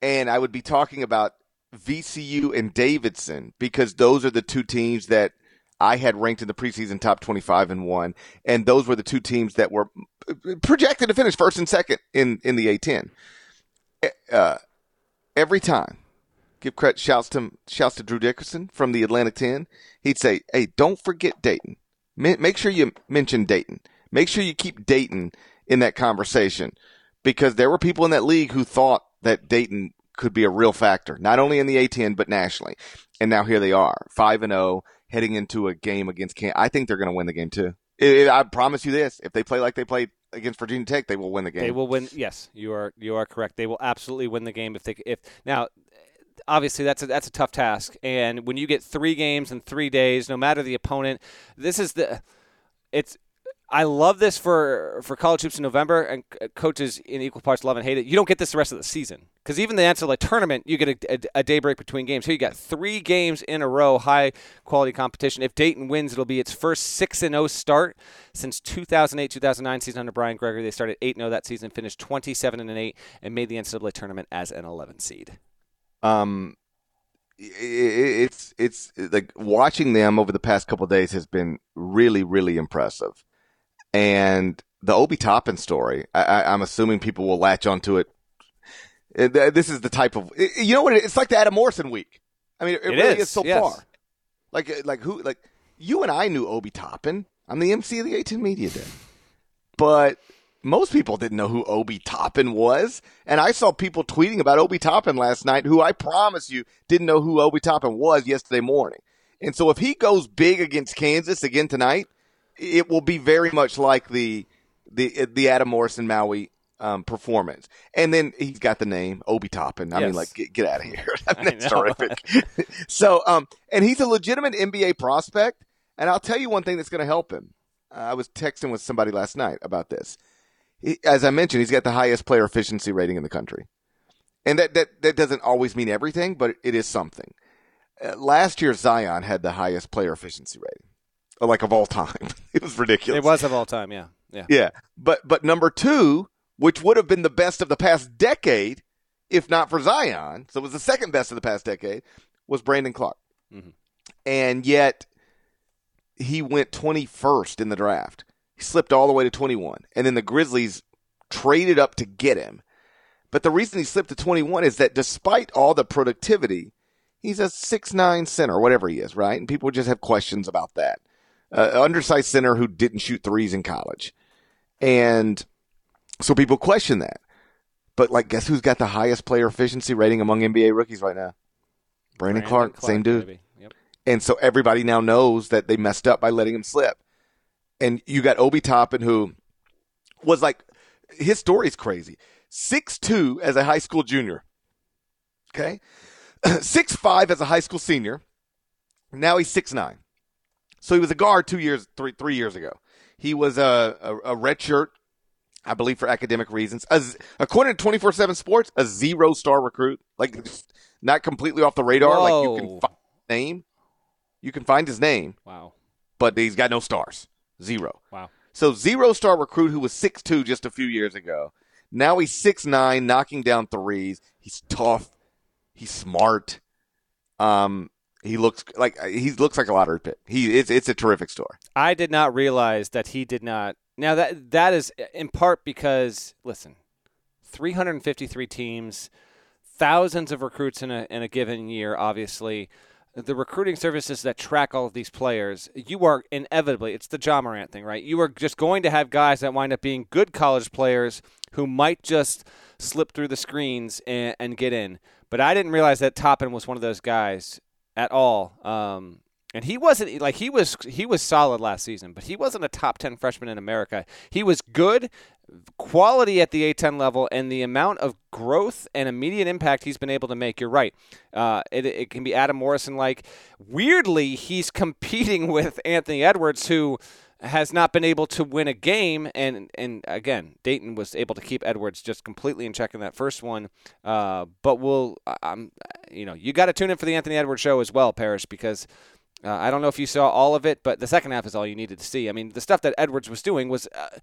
and I would be talking about VCU and Davidson because those are the two teams that I had ranked in the preseason top 25 and one. And those were the two teams that were projected to finish first and second in, in the A10. Uh, every time, give credit, shouts to, shouts to Drew Dickerson from the Atlantic 10. He'd say, Hey, don't forget Dayton. Make sure you mention Dayton. Make sure you keep Dayton in that conversation because there were people in that league who thought that Dayton could be a real factor, not only in the A10 but nationally. And now here they are, five and zero, oh, heading into a game against Can. I think they're going to win the game too. It, it, I promise you this: if they play like they played against Virginia Tech, they will win the game. They will win. Yes, you are you are correct. They will absolutely win the game if they if now. obviously that's a, that's a tough task. And when you get three games in three days, no matter the opponent, this is the it's I love this for for college hoops in November, and coaches in equal parts love and hate it. You don't get this the rest of the season because even the NCAA tournament, you get a, a, a, day break between games. Here you got three games in a row, high quality competition. If Dayton wins, it'll be its first six and zero oh start since 2008 2009 season under Brian Gregory. They started eight 0 that season, finished 27 and eight, and made the NCAA tournament as an 11 seed. Um, it's it's like watching them over the past couple days has been really really impressive and the Obi Toppin story, I, am assuming people will latch onto it. This is the type of, you know what? It, it's like the Adam Morrison week. I mean, it, it really is, is so yes. far. Like, uh, like who, like you and I knew Obi Toppin. I'm the MC of the A10 Media Day, but most people didn't know who Obi Toppin was. And I saw people tweeting about Obi Toppin last night, who I promise you didn't know who Obi Toppin was yesterday morning. And so if he goes big against Kansas again tonight, it will be very much like the the the Adam Morrison Maui um, performance. And then he's got the name Obi Toppin. I yes. mean, like, get, get out of here. [LAUGHS] That's terrific. [LAUGHS] so, um, and he's a legitimate NBA prospect. And I'll tell you one thing that's going to help him. Uh, I was texting with somebody last night about this. He, as I mentioned, he's got the highest player efficiency rating in the country. And that, that, that doesn't always mean everything, but it is something. Uh, last year, Zion had the highest player efficiency rating like of all time. [LAUGHS] it was ridiculous. It was of all time, yeah. Yeah. Yeah. But but number 2, which would have been the best of the past decade if not for Zion, so it was the second best of the past decade, was Brandon Clarke. Mm-hmm. And yet he went 21st in the draft. He slipped all the way to 21. And then the Grizzlies traded up to get him. But the reason he slipped to 21 is that despite all the productivity, he's a six nine center, whatever he is, right? And people just have questions about that uh, undersized center who didn't shoot threes in college. And so people question that. But like, guess who's got the highest player efficiency rating among NBA rookies right now? Brandon, Brandon Clarke, Clarke, same dude. Yep. And so everybody now knows that they messed up by letting him slip. And you got Obi Toppin, who was like, his story's crazy. Six two as a high school junior. Okay. [CLEARS THROAT] Six five as a high school senior. Now he's six nine. So he was a guard two years, three three years ago. He was a a, a red shirt, I believe, for academic reasons. As, according to twenty four seven Sports, a zero star recruit, like not completely off the radar. Whoa. Like you can find his name, you can find his name. Wow. But he's got no stars, zero. Wow. So zero star recruit who was six two just a few years ago. Now he's six nine, knocking down threes. He's tough. He's smart. Um, he looks like uh, he looks like a lottery pick. He it's it's a terrific story. I did not realize that he did not. Now that that is uh, in part because listen, 353 teams, thousands of recruits in a in a given year. Obviously, the recruiting services that track all of these players, you are inevitably it's the Ja Morant thing, right? You are just going to have guys that wind up being good college players who might just slip through the screens and, and get in. But I didn't realize that Toppin was one of those guys at all. Um, and he wasn't like he was he was solid last season, but he wasn't a top 10 freshman in America. He was good, quality at the A10 level, and the amount of growth and immediate impact he's been able to make. You're right. Uh, it, it can be Adam Morrison like. Weirdly, he's competing [LAUGHS] with Anthony Edwards, who has not been able to win a game, and and again, Dayton was able to keep Edwards just completely in check in that first one. Uh, but we'll, um, you know, you got to tune in for the Anthony Edwards show as well, Parrish, because uh, I don't know if you saw all of it, but the second half is all you needed to see. I mean, the stuff that Edwards was doing was. Uh,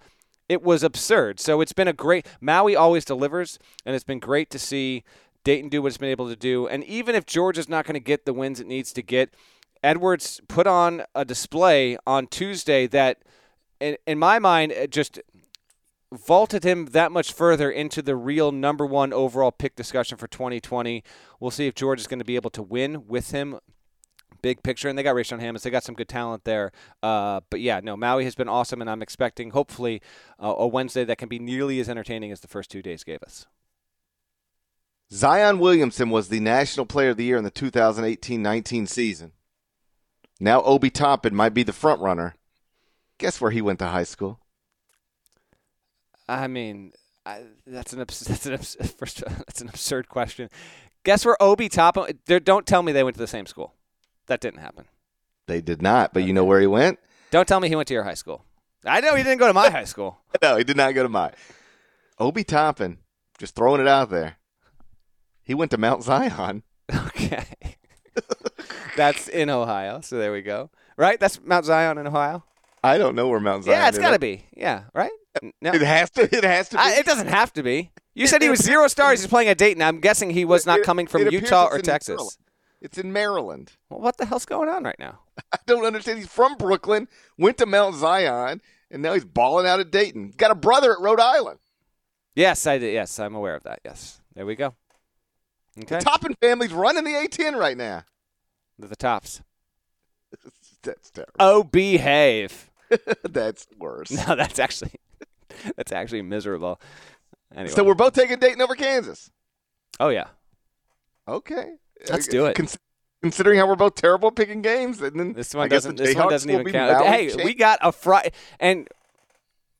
it was absurd. So it's been a great. Maui always delivers, and it's been great to see Dayton do what it's been able to do. And even if Georgia's not going to get the wins it needs to get, Edwards put on a display on Tuesday that, in, in my mind, just vaulted him that much further into the real number one overall pick discussion for 2020. We'll see if George is going to be able to win with him. Big picture, and they got Rayshaun Hammonds. They got some good talent there. Uh, but yeah, no, Maui has been awesome, and I'm expecting hopefully uh, a Wednesday that can be nearly as entertaining as the first two days gave us. Zion Williamson was the National Player of the Year in the 2018 19 season. Now Obi Toppin might be the front runner. Guess where he went to high school? I mean, I, that's an [LAUGHS] that's an [LAUGHS] first that's an absurd question. Guess where Obi Toppin? Don't tell me they went to the same school. That didn't happen. They did not, but you know where he went? Don't tell me he went to your high school. I know he didn't go to my high school. [LAUGHS] No, he did not go to mine. Obi Toppin, just throwing it out there. He went to Mount Zion. Okay. That's in Ohio, so there we go. Right? That's Mount Zion in Ohio. I don't know where Mount Zion is. yeah, it's is. got to be. Yeah, right? No. It has to. It has to be. I, it doesn't have to be. You said he was zero stars. He's playing at Dayton. I'm guessing he was not It- coming from Utah or Texas. Maryland. It's in Maryland. Well, what the hell's going on right now? [LAUGHS] I don't understand. He's from Brooklyn, went to Mount Zion, and now he's balling out at Dayton. Got a brother at Rhode Island. Yes, I did. Yes, I'm aware of that. Yes, there we go. Okay, Toppin family's running the A10 right now. They're the tops. [LAUGHS] That's terrible. Oh, behave. [LAUGHS] That's worse. No, that's actually [LAUGHS] that's actually miserable. Anyway. So we're both taking Dayton over Kansas. oh yeah. Okay. Let's do it. cons- considering how we're both terrible picking games, and then This one guess doesn't. This one doesn't even count. Hey, we got a Friday, and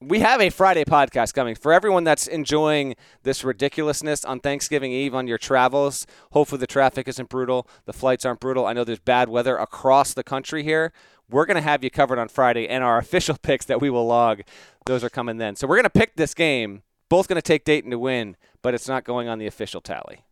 we have a Friday podcast coming for everyone that's enjoying this ridiculousness on Thanksgiving Eve on your travels. Hopefully, the traffic isn't brutal, the flights aren't brutal. I know there's bad weather across the country here. We're going to have you covered on Friday, and our [LAUGHS] official picks that we will log, those are coming then. So we're going to pick this game. Both going to take Dayton to win, but it's not going on the official tally.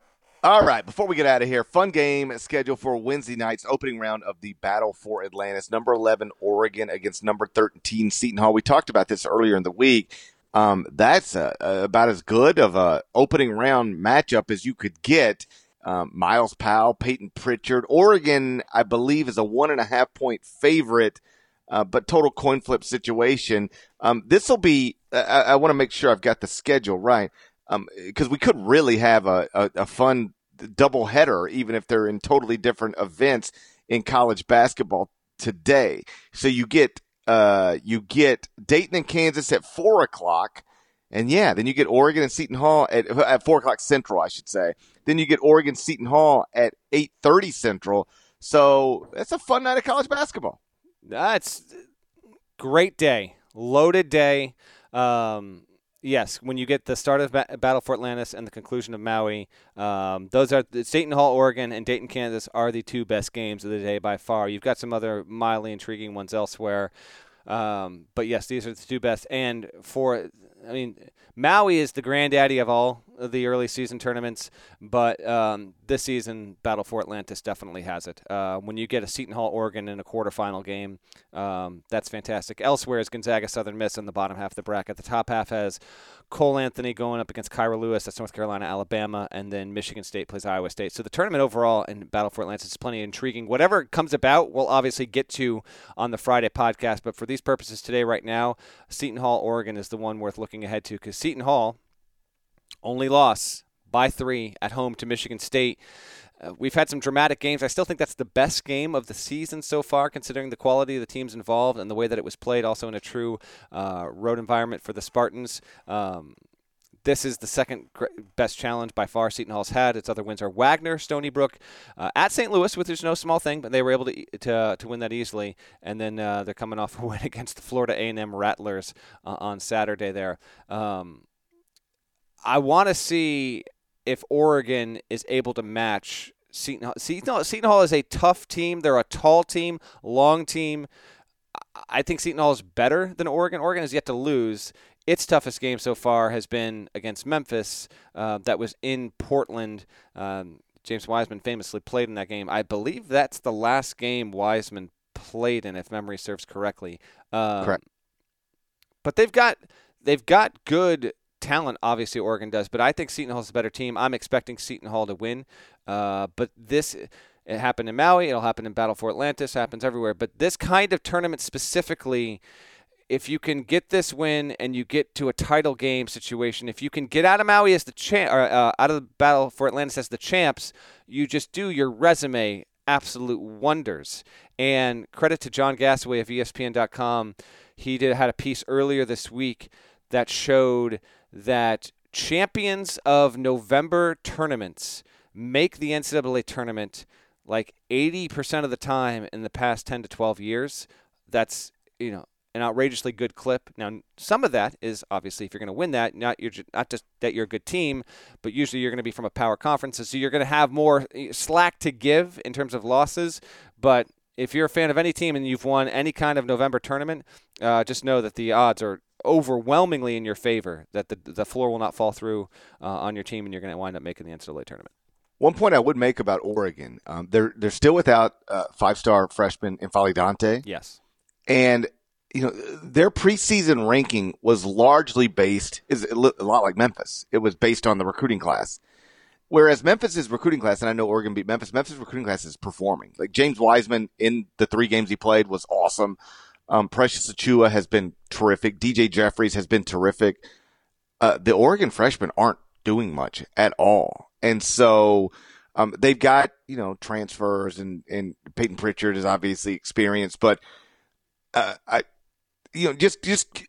All right, before we get out of here, fun game scheduled for Wednesday night's opening round of the Battle for Atlantis. Number 11, Oregon against number 13, Seton Hall. We talked about this earlier in the week. Um, that's uh, uh, about as good of a opening round matchup as you could get. Um, Myles Powell, Payton Pritchard. Oregon, I believe, is a one and a half point favorite, uh, but total coin flip situation. Um, this will be, I, I want to make sure I've got the schedule right because we could really have a, a, a fun double header, even if they're in totally different events in college basketball today. So you get uh, you get Dayton and Kansas at four o'clock, and yeah, then you get Oregon and Seton Hall at at four o'clock Central, I should say. Then you get Oregon Seton Hall at eight thirty Central. So that's a fun night of college basketball. That's great day, loaded day. Um, yes, when you get the start of ba- Battle for Atlantis and the conclusion of Maui, um, those are Dayton Hall, Oregon, and Dayton, Kansas are the two best games of the day by far. You've got some other mildly intriguing ones elsewhere. Um, but yes, these are the two best. And for, I mean, Maui is the granddaddy of all of the early season tournaments, but um, this season, Battle for Atlantis definitely has it. Uh, when you get a Seton Hall, Oregon in a quarterfinal game, um, that's fantastic. Elsewhere is Gonzaga, Southern Miss in the bottom half of the bracket. The top half has Cole Anthony going up against Kira Lewis. That's North Carolina, Alabama, and then Michigan State plays Iowa State. So the tournament overall in Battle for Atlantis is plenty intriguing. Whatever comes about, we'll obviously get to on the Friday podcast. But for these purposes today, right now, Seton Hall, Oregon is the one worth looking ahead to because Seton Hall only loss by three at home to Michigan State. Uh, we've had some dramatic games. I still think that's the best game of the season so far, considering the quality of the teams involved and the way that it was played, also in a true uh, road environment for the Spartans. Um, this is the second best challenge by far Seton Hall's had. Its other wins are Wagner, Stony Brook, uh, at St. Louis, which is no small thing, but they were able to to, to win that easily. And then uh, they're coming off a [LAUGHS] win against the Florida A&M Rattlers uh, on Saturday there. Um, I want to see if Oregon is able to match Seton Hall. Seton Hall. Seton Hall is a tough team. They're a tall team, long team. I- I think Seton Hall is better than Oregon. Oregon has yet to lose. Its toughest game so far has been against Memphis. Uh, that was in Portland. Um, James Wiseman famously played in that game. I believe that's the last game Wiseman played in, if memory serves correctly. Um, Correct. But they've got they've got good talent. Obviously, Oregon does, but I think Seton Hall's a better team. I'm expecting Seton Hall to win. Uh, but this it happened in Maui. It'll happen in Battle for Atlantis. Happens everywhere. But this kind of tournament specifically, if you can get this win and you get to a title game situation, if you can get out of Maui as the champ, or uh, out of the Battle for Atlantis as the champs, you just do your resume absolute wonders. And credit to John Gasaway of ESPN.com. He did had a piece earlier this week that showed that champions of November tournaments make the NCAA tournament like 80% of the time in the past 10 to 12 years. That's, you know, an outrageously good clip. Now, some of that is obviously if you're going to win that, not you're not just that you're a good team, but usually you're going to be from a power conference, so you're going to have more eh, slack to give in terms of losses. But if you're a fan of any team and you've won any kind of November tournament, uh, just know that the odds are overwhelmingly in your favor that the the floor will not fall through uh, on your team and you're going to wind up making the NCAA tournament. One point I would make about Oregon, um, they're they're still without uh, five star freshman N'Faly Dante, Yes. and you know their preseason ranking was largely based is a lot like Memphis. It was based on the recruiting class. Whereas Memphis's recruiting class, and I know Oregon beat Memphis, Memphis' recruiting class is performing. Like James Wiseman in the three games he played was awesome. Um, Precious Achiuwa has been terrific. DJ Jeffries has been terrific. Uh, the Oregon freshmen aren't doing much at all. And so, um, they've got, you know, transfers and, and Payton Pritchard is obviously experienced, but, uh, I, you know, just, just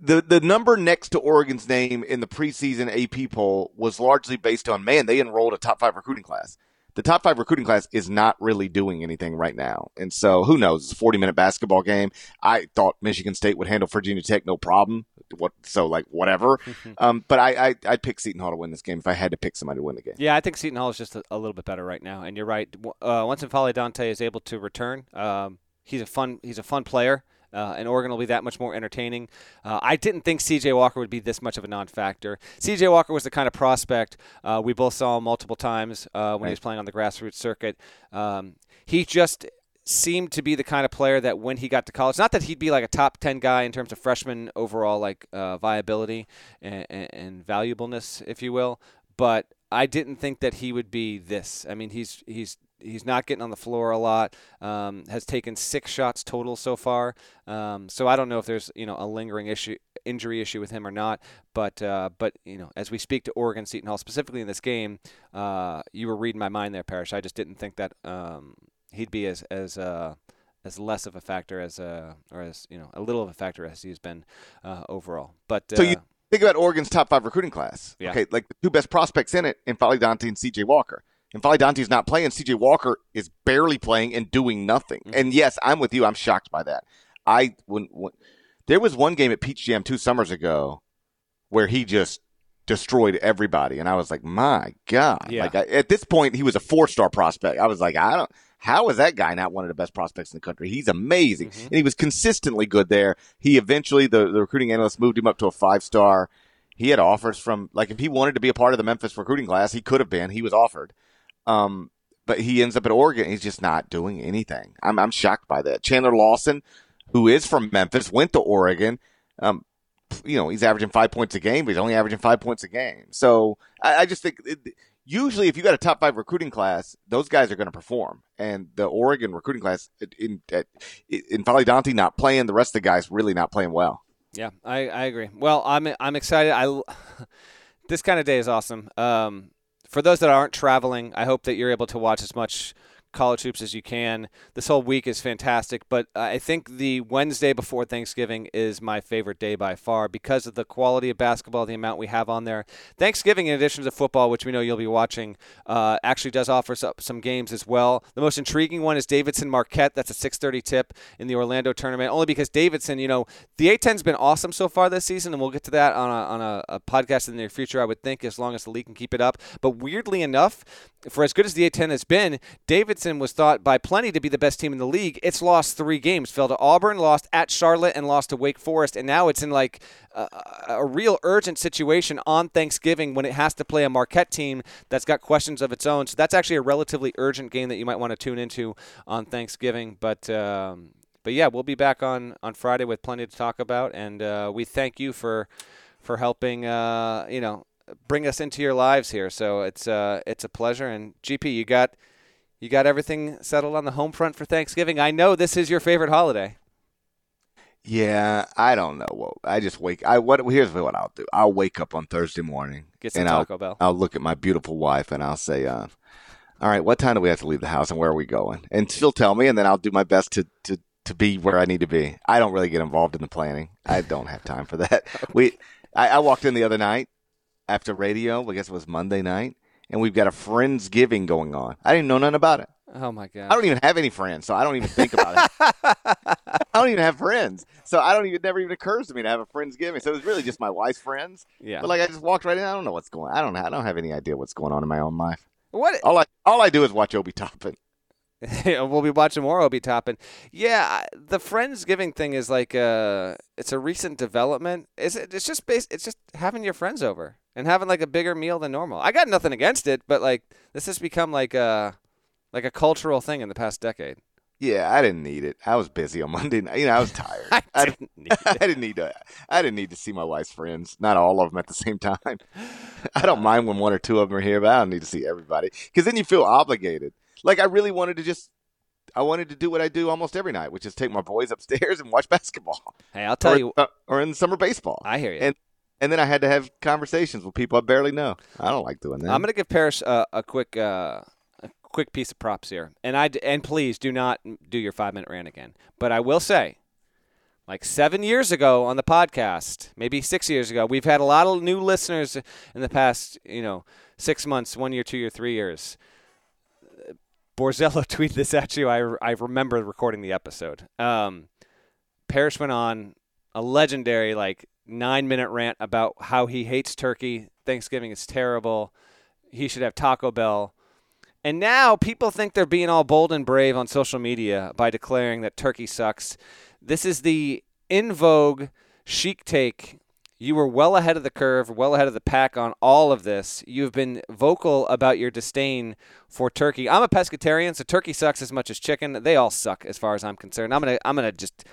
the, the number next to Oregon's name in the preseason AP poll was largely based on, man, they enrolled a top five recruiting class. The top five recruiting class is not really doing anything right now. And so who knows? It's a 40 minute basketball game. I thought Michigan State would handle Virginia Tech no problem. What, so like whatever. [LAUGHS] um, but I, I, I'd pick Seton Hall to win this game if I had to pick somebody to win the game. Yeah, I think Seton Hall is just a, a little bit better right now, and you're right. Uh, once N'Faly Dante is able to return, um, he's a fun he's a fun player. Uh, and Oregon will be that much more entertaining. Uh, I didn't think C.J. Walker would be this much of a non-factor. C.J. Walker was the kind of prospect uh, we both saw him multiple times uh, when he was playing on the grassroots circuit. Um, he just seemed to be the kind of player that when he got to college, not that he'd be like a top 10 guy in terms of freshman overall like uh, viability and, and, and valuableness, if you will, but I didn't think that he would be this. I mean, he's he's he's not getting on the floor a lot. Um, has taken six shots total so far. Um, so I don't know if there's you know a lingering issue injury issue with him or not. But uh, but you know as we speak to Oregon Seton Hall specifically in this game, uh, you were reading my mind there, Parrish. I just didn't think that um, he'd be as as uh, as less of a factor as uh, or as you know a little of a factor as he's been uh, overall. But So uh, you think about Oregon's top five recruiting class. Yeah. Okay, like the two best prospects in it, N'Faly Dante and CJ Walker. N'Faly Dante's not playing. CJ Walker is barely playing and doing nothing. Mm-hmm. And yes, I'm with you. I'm shocked by that. I when, when there was one game at Peach Jam two summers ago where he just destroyed everybody, and I was like, my god! Yeah. Like I, at this point, he was a four star prospect. I was like, I don't. How is that guy not one of the best prospects in the country? He's amazing, Mm-hmm. and he was consistently good there. He eventually, the, the recruiting analyst moved him up to a five star. He had offers from like if he wanted to be a part of the Memphis recruiting class, he could have been. He was offered, um, but he ends up at Oregon. He's just not doing anything. I'm I'm shocked by that. Chandler Lawson, who is from Memphis, went to Oregon. Um, you know, he's averaging five points a game, but he's only averaging five points a game. So I, I just think it, usually if you got a top five recruiting class, those guys are going to perform. And the Oregon recruiting class in in, in Dante not playing, the rest of the guys really not playing well. Yeah, I, I agree. Well, I'm I'm excited. I [LAUGHS] this kind of day is awesome. Um, for those that aren't traveling, I hope that you're able to watch as much college hoops as you can. This whole week is fantastic, but I think the Wednesday before Thanksgiving is my favorite day by far because of the quality of basketball, the amount we have on there. Thanksgiving, in addition to football, which we know you'll be watching, uh, actually does offer some, games as well. The most intriguing one is Davidson Marquette. That's a 6:30 tip in the Orlando tournament, only because Davidson, you know, the A10's been awesome so far this season, and we'll get to that on a, on a, a podcast in the near future. I would think, as long as the league can keep it up. But weirdly enough, for as good as the A10 has been, Davidson was thought by plenty to be the best team in the league. It's lost three games, fell to Auburn, lost at Charlotte, and lost to Wake Forest, and now it's in like a, a real urgent situation on Thanksgiving when it has to play a Marquette team that's got questions of its own. So that's actually a relatively urgent game that you might want to tune into on Thanksgiving. But um, but yeah, we'll be back on on Friday with plenty to talk about, and uh, we thank you for for helping. Uh, you know bring us into your lives here. So it's uh it's a pleasure. And GP, you got you got everything settled on the home front for Thanksgiving. I know this is your favorite holiday. Yeah, I don't know. Well, I just wake. I what? Here's what I'll do. I'll wake up on Thursday morning Get some and Taco I'll, Bell. I'll look at my beautiful wife and I'll say, uh, "All right, what time do we have to leave the house and where are we going?" And she'll tell me, and then I'll do my best to to to be where I need to be. I don't really get involved in the planning. I don't have time for that. [LAUGHS] We, I, I walked in the other night after radio. I guess it was Monday night, and we've got a friendsgiving going on. I didn't know nothing about it. Oh my god! I don't even have any friends, so I don't even think about it. [LAUGHS] I don't even have friends, so I don't even. It never even occurs to me to have a friendsgiving. So it was really just my wife's friends. Yeah. But like I just walked right in. I don't know what's going. On. I don't. I don't have any idea what's going on in my own life. What? All I all I do is watch Obi Toppin. [LAUGHS] we'll be watching more Obi Toppin. Yeah, the Friendsgiving thing is like uh it's a recent development. Is it it's just bas- it's just having your friends over and having like a bigger meal than normal. I got nothing against it, but like this has become like a like a cultural thing in the past decade. Yeah, I didn't need it. I was busy on Monday night. You know, I was tired. [LAUGHS] I I, didn't need [LAUGHS] I didn't need to. I didn't need to see my wife's friends. Not all of them at the same time. I don't mind when one or two of them are here, but I don't need to see everybody because then you feel obligated. Like I really wanted to just. I wanted to do what I do almost every night, which is take my boys upstairs [LAUGHS] and watch basketball, Hey, I'll tell or, you uh, or in summer baseball. I hear you. And and then I had to have conversations with people I barely know. I don't like doing that. I'm going to give Parrish uh, a quick uh, a quick piece of props here, and I and please do not do your five minute rant again. But I will say, like seven years ago on the podcast, maybe six years ago, we've had a lot of new listeners in the past, you know, six months, one year, two year, three years. Borzello [LAUGHS] tweeted this at you. I, I remember recording the episode. Um, Parrish went on a legendary like nine minute rant about how he hates turkey. Thanksgiving is terrible. He should have Taco Bell. And now people think they're being all bold and brave on social media by declaring that turkey sucks. This is the in vogue chic take. You were well ahead of the curve, well ahead of the pack on all of this. You've been vocal about your disdain for turkey. I'm a pescatarian, so turkey sucks as much as chicken. They all suck as far as I'm concerned. I'm gonna I'm gonna just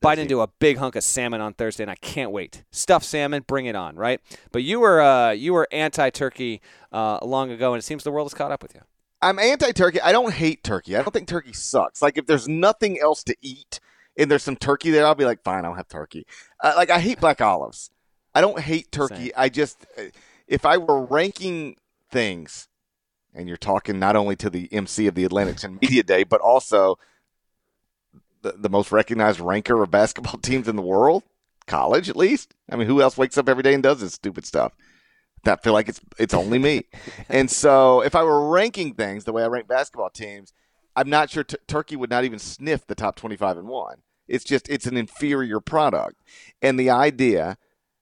bite into a big hunk of salmon on Thursday, and I can't wait. Stuffed salmon, bring it on, right? But you were uh, you were anti-turkey uh, long ago, and it seems the world has caught up with you. I'm anti-turkey. I don't hate turkey. I don't think turkey sucks. Like if there's nothing else to eat and there's some turkey there, I'll be like, fine, I'll have turkey. Uh, like I hate black olives. I don't hate turkey. Same. I just, uh, if I were ranking things, and you're talking not only to the MC of the Atlantic and Media Day, but also the, the most recognized ranker of basketball [LAUGHS] teams in the world, college at least. I mean, who else wakes up every day and does this stupid stuff? That feel like it's it's only me. [LAUGHS] and so, if I were ranking things the way I rank basketball teams, I'm not sure t- Turkey would not even sniff the top 25 and one. It's just it's an inferior product, and the idea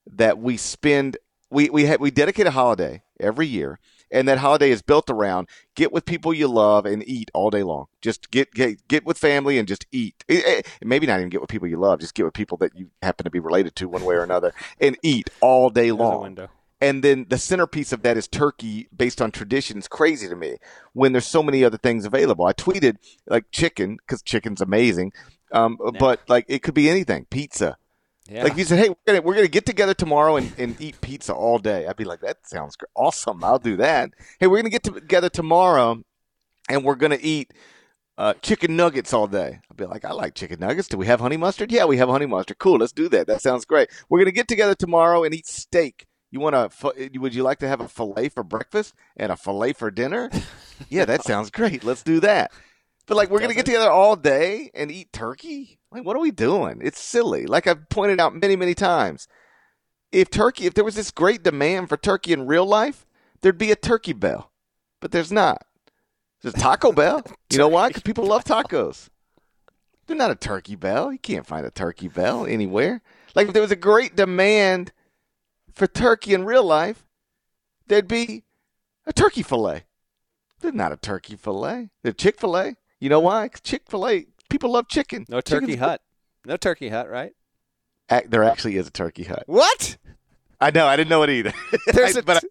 that we spend we we ha- we dedicate a holiday every year, and that holiday is built around get with people you love and eat all day long. Just get get get with family and just eat. Eh, eh, maybe not even get with people you love. Just get with people that you happen to be related to one way or another, and eat all day long and then the centerpiece of that is turkey based on tradition is crazy to me when there's so many other things available i tweeted like chicken because chicken's amazing um, but like it could be anything pizza Yeah. like if you said hey we're gonna, we're gonna get together tomorrow and, and eat pizza all day i'd be like that sounds awesome i'll do that hey we're gonna get together tomorrow and we're gonna eat uh, chicken nuggets all day. I'd be like, I like chicken nuggets. Do we have honey mustard? Yeah, we have honey mustard. Cool, let's do that. That sounds great. We're gonna get together tomorrow and eat steak. You want to? Would you like to have a fillet for breakfast and a fillet for dinner? [LAUGHS] yeah, that sounds great. Let's do that. But like, we're gonna get together all day and eat turkey. Like, what are we doing? It's silly. Like I've pointed out many, many times. If turkey, if there was this great demand for turkey in real life, there'd be a turkey bell, but there's not. There's Taco [LAUGHS] Bell. You know why? Because people love tacos. They're not a turkey bell. You can't find a turkey bell anywhere. Like if there was a great demand for turkey in real life, there'd be a turkey fillet. There's not a turkey fillet. There's Chick Fil A. You know why? Chick Fil A. People love chicken. no turkey Chicken's- hut. No turkey hut, right? There actually is a turkey hut. What? I know. I didn't know it either. [LAUGHS] There's I- a but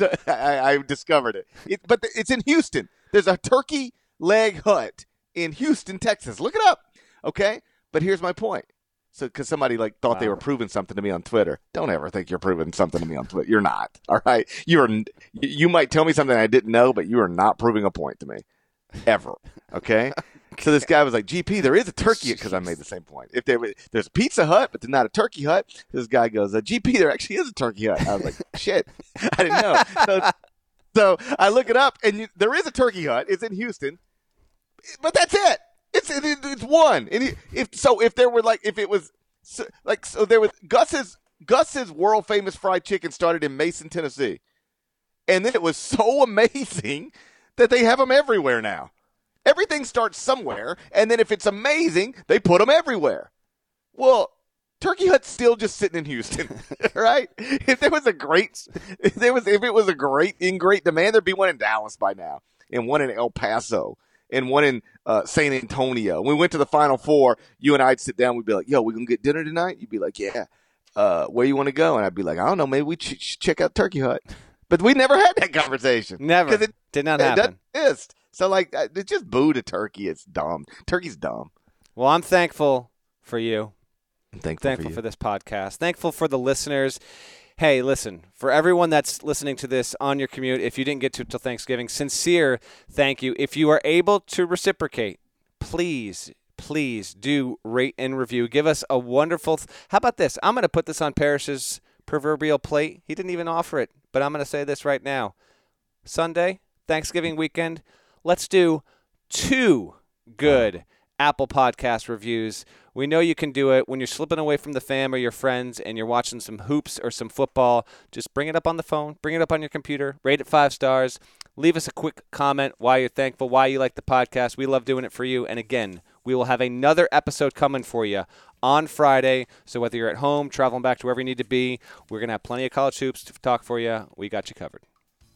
[LAUGHS] I, I, I discovered it. it. But it's in Houston. There's a turkey leg hut in Houston, Texas. Look it up. Okay. But here's my point. So, because somebody like thought they were proving something to me on Twitter. Don't ever think you're proving something to me on Twitter. You're not. All right. You're. You might tell me something I didn't know, but you are not proving a point to me, ever. Okay. [LAUGHS] So this guy was like, "GP, there is a turkey," because I made the same point. If there was, there's a Pizza Hut, but there's not a Turkey Hut. This guy goes, uh, "GP, there actually is a Turkey Hut." I was like, [LAUGHS] "Shit, I didn't know." So, so I look it up, and you, there is a Turkey Hut. It's in Houston, but that's it. It's it, it's one. And it- if so, if there were like, if it was so, like, so there was Gus's Gus's world famous fried chicken started in Mason, Tennessee, and then it was so [LAUGHS] amazing that they have them everywhere now. Everything starts somewhere, and then if it's amazing, they put them everywhere. Well, Turkey Hut's still just sitting in Houston, [LAUGHS] right? If there was a great, if there was, if it was a great in great demand, there'd be one in Dallas by now, and one in El Paso, and one in uh, San Antonio. When we went to the Final Four, you and I'd sit down. We'd be like, "Yo, we gonna get dinner tonight?" You'd be like, "Yeah." Uh, where you want to go? And I'd be like, "I don't know. Maybe we ch- check out Turkey Hut." But we never had that conversation. Never. Because it, Did not it happen. doesn't exist. So like, uh, it's just boo to Turkey. It's dumb. Turkey's dumb. Well, I'm thankful for you. I'm thankful, thankful for for this podcast. Thankful for the listeners. Hey, listen, for everyone that's listening to this on your commute, if you didn't get to it till Thanksgiving, sincere thank you. If you are able to reciprocate, please, please do rate and review. Give us a wonderful. How about this? I'm going to put this on Parrish's proverbial plate. He didn't even offer it, but I'm going to say this right now. Sunday, Thanksgiving weekend, let's do two good Apple Podcast reviews. We know you can do it when you're slipping away from the fam or your friends and you're watching some hoops or some football. Just bring it up on the phone, bring it up on your computer, rate it five stars. Leave us a quick comment why you're thankful, why you like the podcast. We love doing it for you. And again, we will have another episode coming for you on Friday. So whether you're at home, traveling back to wherever you need to be, we're going to have plenty of college hoops to talk for you. We got you covered.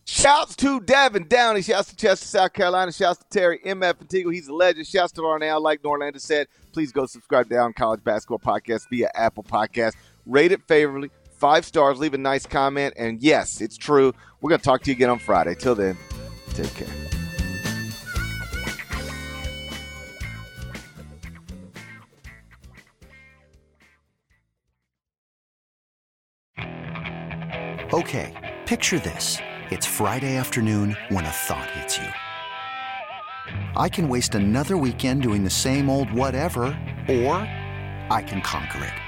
Shouts to Devin Downey. Shouts to Chester, South Carolina. Shouts to Terry MF Antigua. He's a legend. Shouts to Larnell. Like Norlander said, please go subscribe to Eye on College Basketball Podcast via Apple Podcast. Rate it favorably. Five stars. Leave a nice comment. And yes, it's true. We're going to talk to you again on Friday. Till then, take care. Okay, picture this. It's Friday afternoon when a thought hits you. I can waste another weekend doing the same old whatever, or I can conquer it.